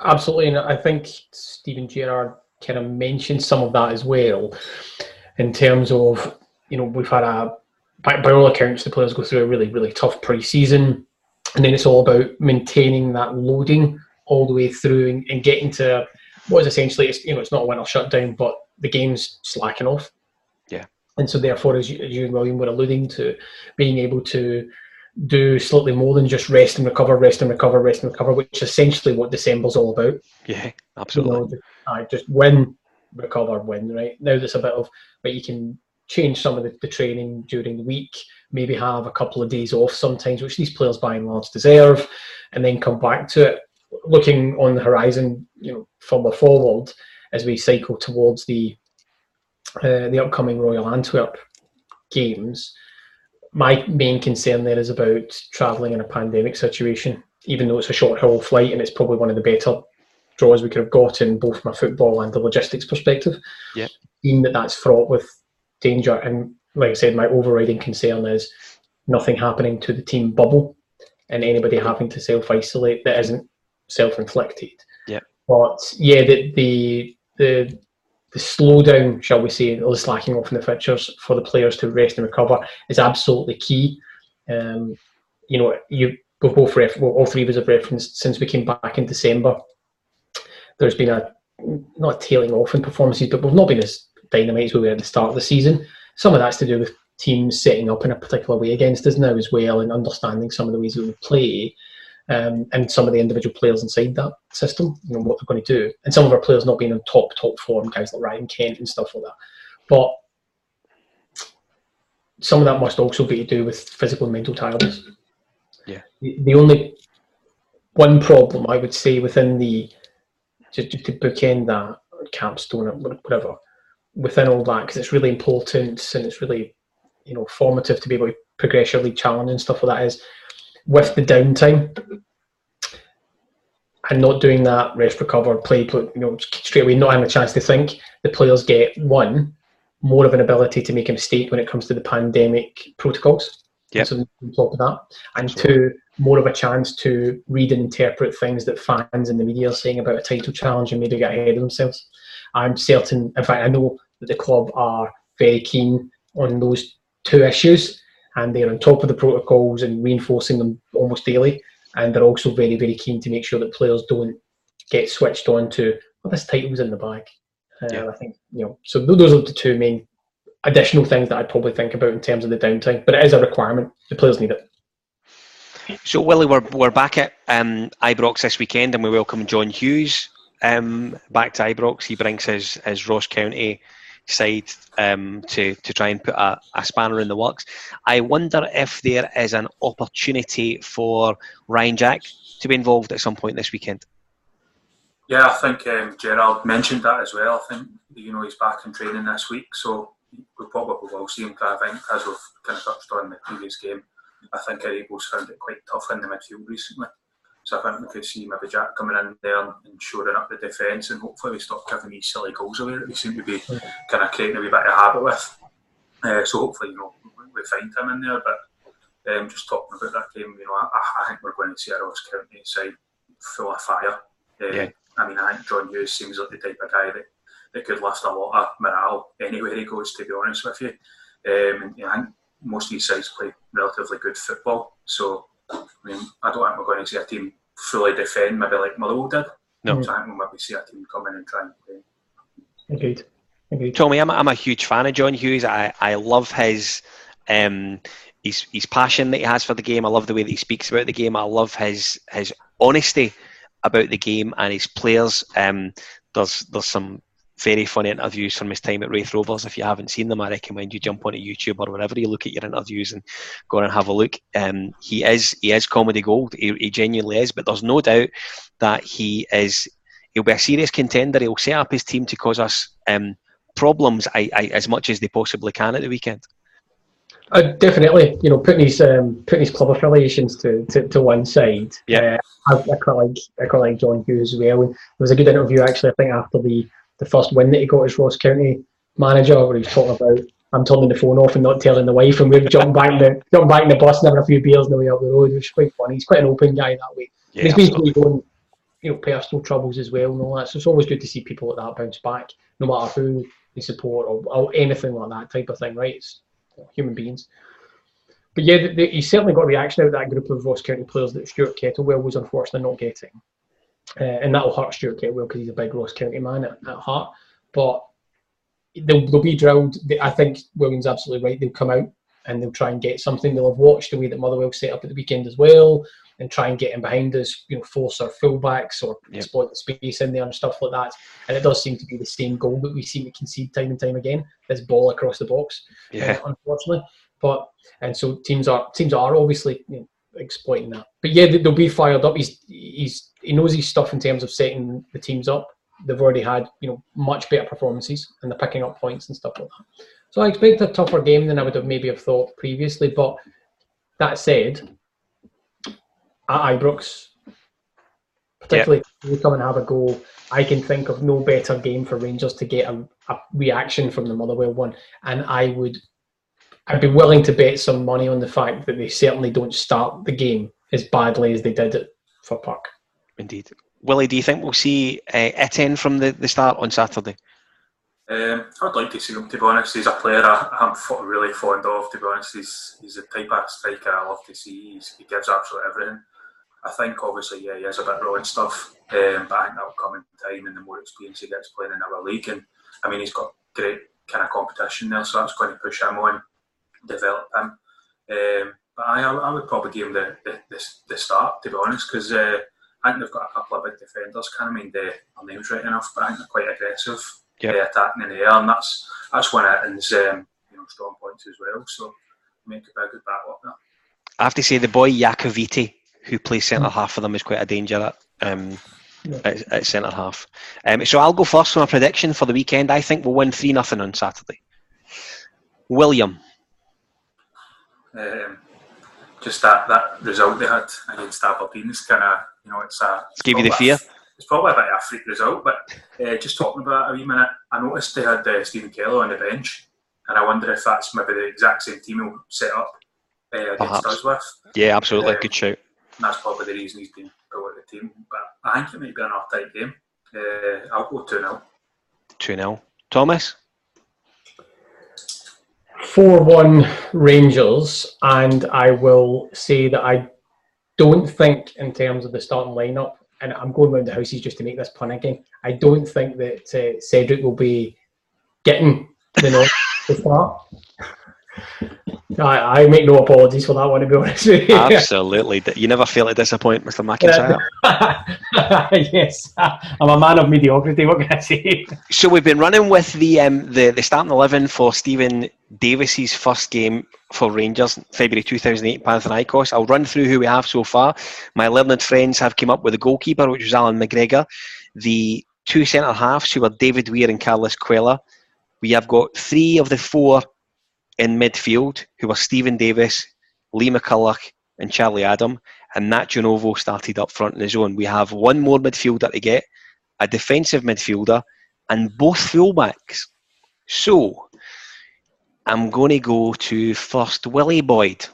B: Absolutely, and I think Steven Gerrard kind of mentioned some of that as well, in terms of you know we've had a by, by all accounts, the players go through a really, really tough pre-season, and then it's all about maintaining that loading all the way through and, and getting to what is essentially, it's, you know, it's not a winter shutdown, but the game's slacking off.
A: Yeah.
B: And so, therefore, as you, as you and William were alluding to, being able to do slightly more than just rest and recover, rest and recover, rest and recover, which is essentially what December's all about.
A: Yeah, absolutely.
B: You know, I just win, recover, win. Right now, there's a bit of but you can change some of the, the training during the week. Maybe have a couple of days off sometimes, which these players by and large deserve, and then come back to it. Looking on the horizon, you know, from further forward as we cycle towards the uh, the upcoming Royal Antwerp games my main concern there is about travelling in a pandemic situation, even though it's a short haul flight and it's probably one of the better draws we could have gotten, both from a football and the logistics perspective.
A: Yeah.
B: Being that that's fraught with danger, and like I said, my overriding concern is nothing happening to the team bubble and anybody having to self isolate that isn't self inflicted.
A: Yeah.
B: But yeah, the the the the slowdown, shall we say, or the slacking off in the fixtures for the players to rest and recover is absolutely key. Um, you know, you we've both ref- well, all three of us have referenced since we came back in December. There's been a not a tailing off in performances, but we've not been as dynamite as we were at the start of the season. Some of that's to do with teams setting up in a particular way against us now as well, and understanding some of the ways that we play um, and some of the individual players inside that system, you know, what they're going to do. And some of our players not being in top, top form, guys like Ryan Kent and stuff like that. But some of that must also be to do with physical and mental tiredness.
A: Yeah.
B: The, the only one problem I would say within the, just, just to bookend that, capstone or whatever, within all that, because it's really important and it's really, you know, formative to be able to progress your league challenge and stuff like that is with the downtime and not doing that rest, recover, play, play, you know, straight away, not having a chance to think, the players get one more of an ability to make a mistake when it comes to the pandemic protocols.
A: Yeah.
B: So on top of that, and two, more of a chance to read and interpret things that fans and the media are saying about a title challenge and maybe get ahead of themselves. I'm certain, in fact, I know that the club are very keen on those two issues and they're on top of the protocols and reinforcing them almost daily. And they're also very, very keen to make sure that players don't get switched on to, well, this title's in the bag. Uh, yeah. I think, you know, so those are the two main additional things that I'd probably think about in terms of the downtime. But it is a requirement. The players need it.
A: So, Willie, we're, we're back at um, Ibrox this weekend and we welcome John Hughes um, back to Ibrox. He brings his, his Ross County side um, to, to try and put a, a, spanner in the works. I wonder if there is an opportunity for Ryan Jack to be involved at some point this weekend.
C: Yeah, I think um, Gerrard mentioned that as well. I think you know he's back in training this week, so we probably will see him. I think, as we've kind of touched on in the previous game, I think Aribo's found it quite tough in the midfield recently. So I think we could see maybe Jack coming in there and shoring up the defence and hopefully we stop giving these silly goals away that we seem to be kind of creating a wee bit of habit with. Uh, so hopefully, you know, we find him in there. But um, just talking about that game, you know, I, I think we're going to see a Ross County side full of fire. Um, yeah. I mean, I think John Hughes seems like the type of guy that, that could lift a lot of morale anywhere he goes, to be honest with you. Um, and, I think most of these sides play relatively good football. So I mean, I don't think we're going to see a team fully defend, maybe like Motherwell did. No. So I think we'll maybe see a team come in and try and play.
B: Agreed. Agreed.
A: Tommy, I'm, I'm a huge fan of John Hughes. I, I love his um, his his passion that he has for the game. I love the way that he speaks about the game. I love his his honesty about the game and his players. Um, there's there's some very funny interviews from his time at Raith Rovers. If you haven't seen them, I recommend you jump onto YouTube or wherever you look at your interviews and go and have a look. Um, he is he is comedy gold. He, he, genuinely is. But there's no doubt that he is. He'll be a serious contender. He'll set up his team to cause us um, problems I, I, as much as they possibly can at the weekend.
B: Uh, definitely, you know, putting his um, putting his club affiliations to, to, to one side.
A: Yeah,
B: uh, I, I, quite like I quite like John Hughes as well. And there was a good interview actually. I think after the the first win that he got as Ross County manager, where he's talking about I'm turning the phone off and not telling the wife, and we've jumped back in the jumped back in the bus and having a few beers on the way up the road, which is quite funny. He's quite an open guy that way. Yeah, he's basically going, you know, personal troubles as well and all that. So it's always good to see people like that bounce back, no matter who they support or, or anything like that type of thing, right? It's human beings. but yeah, the, the, he certainly got a reaction out of that group of Ross County players that Stuart Kettlewell was unfortunately not getting. Uh, and that'll hurt Stuart Kettlewell because he's a big Ross County man at, at heart. But they'll, they'll be drilled. I think William's absolutely right. They'll come out and they'll try and get something. They'll have watched the way that Motherwell set up at the weekend as well and try and get in behind us, you know, force our fullbacks or yep. exploit the space in there and stuff like that. And it does seem to be the same goal that we seem to concede time and time again. This ball across the box, yeah. Unfortunately. But and so teams are teams are obviously you know, exploiting that. But yeah, they'll be fired up. He's he's he knows his stuff in terms of setting the teams up. They've already had you know much better performances and they're picking up points and stuff like that. So I expect a tougher game than I would have maybe have thought previously. But that said, at Ibrox, particularly yep. we come and have a go, I can think of no better game for Rangers to get a, a reaction from the Motherwell one, and I would, I'd be willing to bet some money on the fact that they certainly don't start the game as badly as they did it Fir Park.
A: Indeed, Willie, do you think we'll see uh, Itten from the, the start on Saturday?
C: Um, I'd like to see him. To be honest, he's a player I, am really fond of. To be honest, he's he's the type of striker I love to see. He's, he gives absolutely everything. I think obviously yeah he is a bit raw and stuff, um, but I think that'll come in time and the more experience he gets playing in our league. And I mean he's got great kind of competition there, so that's going to push him on, develop him. Um, but I, I would probably give him the, the, the, the start to be honest, because uh, I think they've got a couple of big defenders. Can't mean their names right enough, but I think they're quite aggressive yep. uh, attacking in the air, and that's that's one of his um, you know strong points as well. So make a good battle up there.
A: I have to say the boy Iacovitti, who plays centre mm. half for them, is quite a danger at, um, yeah. at, at centre half. Um, so I'll go first for my prediction for the weekend. I think we'll win three nothing on Saturday. William.
C: Um, just that, that result they had against Aberdeen is kind of you know it's a
A: it's gave you the fear
C: it's probably a bit of a freak result, but uh, just talking about a wee minute, I noticed they had uh, Stephen Kelly on the bench, and I wonder if that's maybe the exact same team he'll set up uh, against us with.
A: Yeah, absolutely, good shout.
C: that's probably the reason he's been put with the team. But I think it might be an off-type game. Uh, I'll go 2 0.
A: 2 0. Thomas?
B: 4 1 Rangers, and I will say that I don't think, in terms of the starting lineup, and I'm going around the houses just to make this pun again. I don't think that uh, Cedric will be getting the to start. I, I, make no apologies for that one, to be honest with
A: you. Absolutely. You never fail to disappoint, Mr. McIntyre.
B: yes. I'm a man of mediocrity, what can I say?
A: So we've been running with the um, the, the starting 11 for Steven Davis's first game for Rangers, February 2008, Panathinaikos. I'll run through who we have so far. My learned friends have come up with a goalkeeper, which was Alan McGregor. The two centre halves, who are David Weir and Carlos Cuéllar. We have got three of the four in midfield, who were Steven Davis, Lee McCulloch, and Charlie Adam. And Nacho Novo started up front in his own. We have one more midfielder to get, a defensive midfielder, and both fullbacks. So, I'm going to go to first Willie Boyd.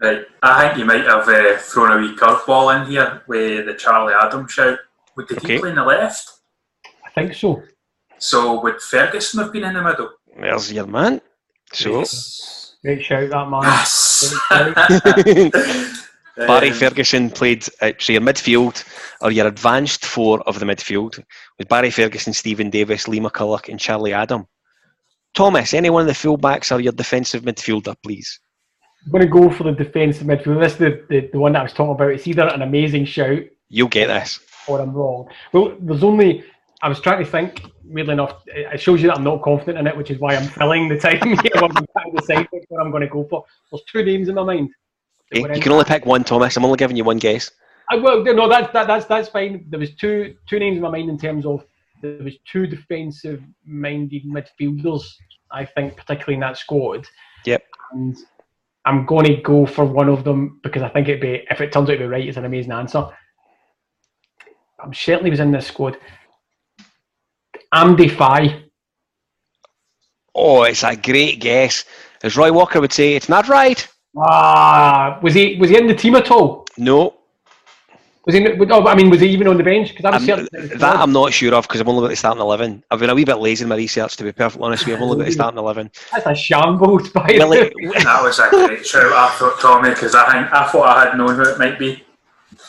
C: Right, I think you might have uh, thrown a wee curveball in here with the Charlie Adam shout. Would did okay. he play in the left?
B: I think so.
C: So would Ferguson have been in the middle?
A: There's your man. So.
B: Yes. Great shout, that man.
A: Yes. Barry Ferguson played at so your midfield or your advanced four of the midfield with Barry Ferguson, Steven Davis, Lee McCulloch, and Charlie Adam. Thomas, any one of the fullbacks or your defensive midfielder, please.
B: I'm going to go for the defensive midfielder. This is the, the, the one that I was talking about. It's either an amazing shout.
A: You'll get this.
B: Or I'm wrong. Well, there's only I was trying to think. Weirdly enough, it shows you that I'm not confident in it, which is why I'm filling the time here. I'm trying to decide which one I'm going to go for. There's two names in my mind.
A: Eh, you can only pick one, Thomas. I'm only giving you one guess.
B: I, well, no, that's that, that's that's fine. There was two two names in my mind in terms of there was two defensive minded midfielders. I think particularly in that squad.
A: Yep.
B: And I'm going to go for one of them because I think it'd be if it turns out to be right, it's an amazing answer. I'm certainly was in this squad. Amdy Faye.
A: Oh, it's a great guess. As Roy Walker would say, it's not right.
B: Ah, was he was he in the team at all?
A: No.
B: Was he? Oh, I mean, was he even on the bench? Because I'm,
A: I'm-
B: certain
A: that I'm not sure of because I'm only got to start in eleven. I've been a wee bit lazy in my research to be perfectly honest with you. I've only got to start in eleven.
B: that's a shambles by
A: Well,
B: the
A: it-
C: That was a great shout, I thought, Tommy, because I think I thought I had known who it might be.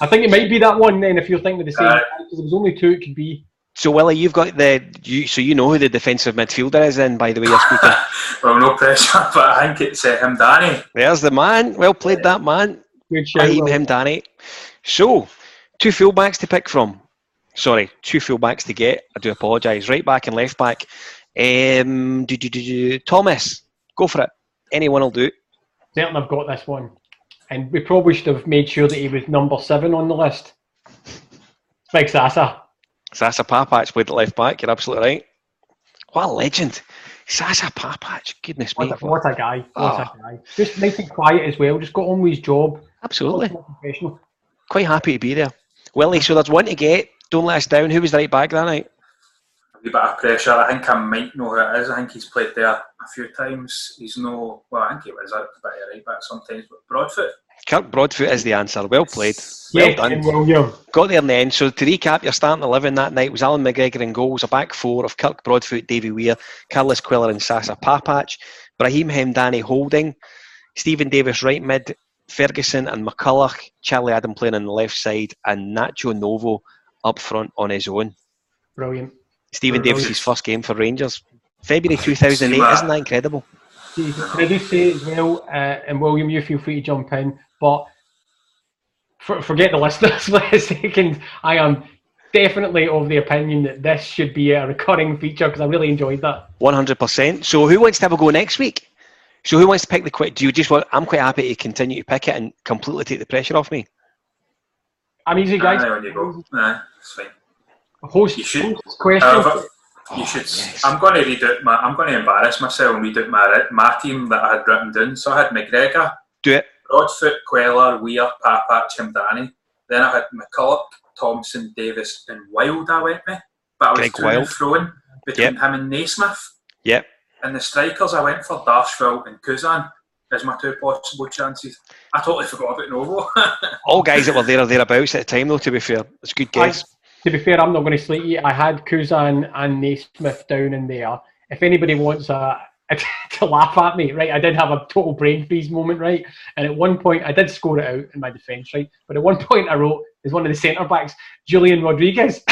B: I think it might be that one then. If you're thinking of the same,
C: Aye.
B: because there was only two it could be.
A: So Willie, you've got the you so you know who the defensive midfielder is then by the way you're speaking.
C: well, no pressure, but I think it's uh, Hemdani.
A: There's the man. Well played, that man.
B: Good shout.
A: Brahim Hemdani. So, two fullbacks to pick from. Sorry, two fullbacks to get. I do apologise. Right back and left back. Um, do, do, do, do. Thomas, go for it. Anyone will do.
B: Certainly, I've got this one, and we probably should have made sure that he was number seven on the list. Big Sasa.
A: Sasa Papac played at left back. You're absolutely right. What a legend. Sasa Papac. Goodness me.
B: What a, what a guy! What
A: Ah.
B: a guy! Just nice and quiet as well. Just got on with his job.
A: Absolutely.
B: Professional.
A: Quite happy to be there. Willie, so there's one to get. Don't let us down. Who was the right back that night?
C: A wee bit of pressure. I think I might know who it is. I think he's played there a few times. He's no, well, I think he was a bit of right back sometimes, but Broadfoot.
A: Kirk Broadfoot is the answer. Well played. Well
B: Yeah,
A: done.
B: William.
A: Got there in the end. So to recap, your starting eleven that night was Alan McGregor in goals, a back four of Kirk Broadfoot, Davy Weir, Carlos Cuéllar, and Sasa Papac, Brahim Hemdani holding, Steven Davis right mid, Ferguson and McCulloch, Charlie Adam playing on the left side, and Nacho Novo up front on his own.
B: Brilliant. Steven.
A: Davis's first game for Rangers, February two thousand eight. Isn't that incredible?
B: See, Can I just say as well, uh, and William, you feel free to jump in, but for, forget the listeners for a second. I am definitely of the opinion that this should be a recurring feature because I really enjoyed that.
A: One hundred percent. So who wants to have a go next week? So who wants to pick the quick? Do you just want? I'm quite happy to continue to pick it and completely take the pressure off me.
B: I'm easy, guys.
C: Aye, on you go. Aye, it's fine.
B: Host,
C: You should-
B: host question.
C: However, you
A: Oh,
C: should.
A: yes.
C: I'm going to read out my. I'm going to embarrass myself and read out my my team that I had written down. So I had McGregor,
A: Do it.
C: Broadfoot, Cuéllar, Weir, Papac, Hemdani. Then I had McCulloch, Thomson, Davis, and Wild. I went with, but I was
A: Greg Wild.
C: and throwing between him and Naismith.
A: Yep.
C: And the strikers, I went for Darcheville and Cousin as my two possible chances. I totally forgot about Novo.
A: All guys that were there or thereabouts at the time, though. To be fair, it's a good guess.
B: To be fair, I'm not going to slate you. I had Cousin and Naismith down in there. If anybody wants uh, a, to laugh at me, right, I did have a total brain freeze moment, right? And at one point, I did score it out in my defence, right? But at one point, I wrote, "Is one of the centre backs, Julien Rodriguez.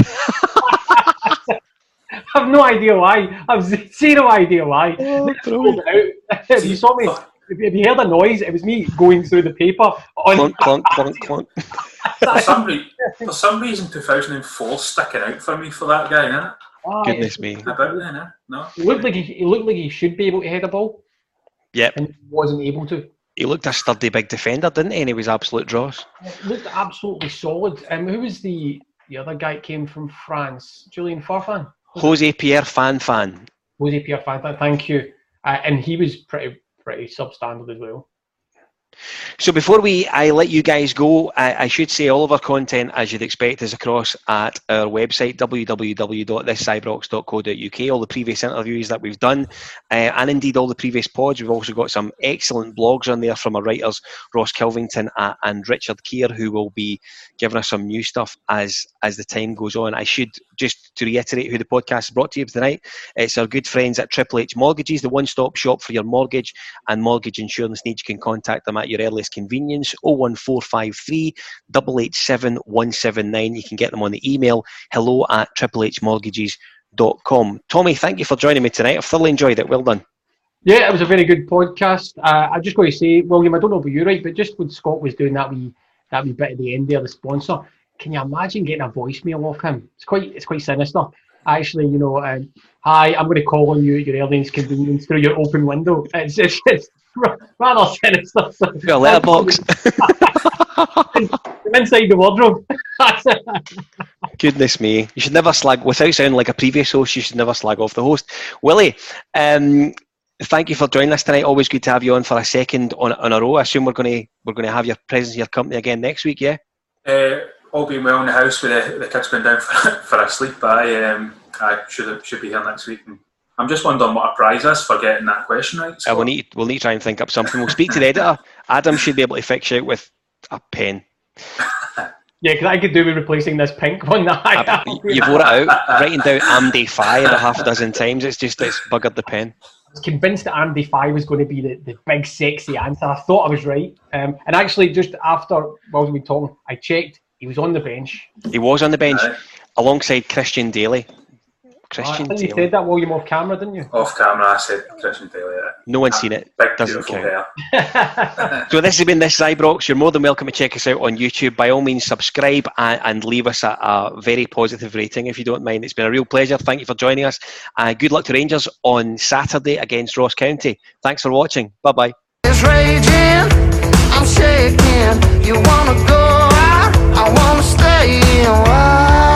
B: I have no idea why. I've zero idea why.
A: Oh,
B: They scored it out. if you saw me, if you heard a noise, it was me going through the paper. On,
A: clunk, clunk, clunk, clunk.
C: for, some re- for some reason, 2004 sticking out for me for that guy, innit?
B: Ah,
A: Goodness me.
C: About then, eh? No.
B: He looked like he, he looked like he should be able to head a ball,
A: Yep.
B: and he wasn't able to.
A: He looked a sturdy big defender, didn't he? And he was absolute dross.
B: It looked absolutely solid. Um, who was the the other guy? that Came from France, Julian Farfan.
A: Jose Pierre Fan Fan.
B: Jose Pierre Fanfan. Thank you. Uh, and he was pretty pretty substandard as well.
A: So before we, I let you guys go. I, I should say all of our content, as you'd expect, is across at our website www.thiscybrox.co.uk. All the previous interviews that we've done, uh, and indeed all the previous pods. We've also got some excellent blogs on there from our writers Ross Kelvington and Richard Keir, who will be giving us some new stuff as as the time goes on. I should just to reiterate who the podcast is brought to you tonight. It's our good friends at Triple H Mortgages, the one-stop shop for your mortgage and mortgage insurance needs. You can contact them at your earliest convenience. 01453 887 179. You can get them on the email hello at triple h triplehmortgages.com. Tommy, thank you for joining me tonight. I've thoroughly enjoyed it. Well done.
B: Yeah, it was a very good podcast. Uh, I'm just going to say, William, I don't know about you're right, but just when Scott was doing that wee that wee bit at the end there, the sponsor, can you imagine getting a voicemail off him? It's quite it's quite sinister. Actually, you know, um, hi, I'm going to call on you at your earliest convenience through your open window. It's it's, it's rather sinister. So,
A: Got a letterbox.
B: I'm inside the wardrobe.
A: Goodness me. You should never slag, without sounding like a previous host, you should never slag off the host. Willie, um, thank you for joining us tonight. Always good to have you on for a second on, on a row. I assume we're going to we're going to have your presence, your company again next week, yeah?
C: Uh, all being well in the house with the, the kids going down for, for a sleep. I um, I should should be here next week. And I'm just wondering what a prize is for getting that question right.
A: Uh, we'll, need, we'll need to try and think up something. We'll speak to the editor. Adam should be able to fix you out with a pen.
B: Yeah, because I could do with replacing this pink one that I have.
A: You've wore it out, writing down Amdy Faye a half a dozen times. It's just it's buggered the pen.
B: I was convinced that Amdy Faye was going to be the, the big sexy answer. I thought I was right. Um, and actually, just after while we were talking, I checked. He was on the bench.
A: He was on the bench
C: Aye.
A: alongside Christian Dailly.
B: I
A: Christian
B: think you
A: Dailly.
B: said that while you were off camera, didn't you?
C: Off camera, I said Christian Dailly. Yeah.
A: No one's seen it.
C: Big,
A: Doesn't
C: beautiful
A: count. So this has been this Zybrox. You're more than welcome to check us out on YouTube. By all means, subscribe and, and leave us a, a very positive rating if you don't mind. It's been a real pleasure. Thank you for joining us. Uh, good luck to Rangers on Saturday against Ross County. Thanks for watching. Bye bye.
D: is raging I wanna stay and watch.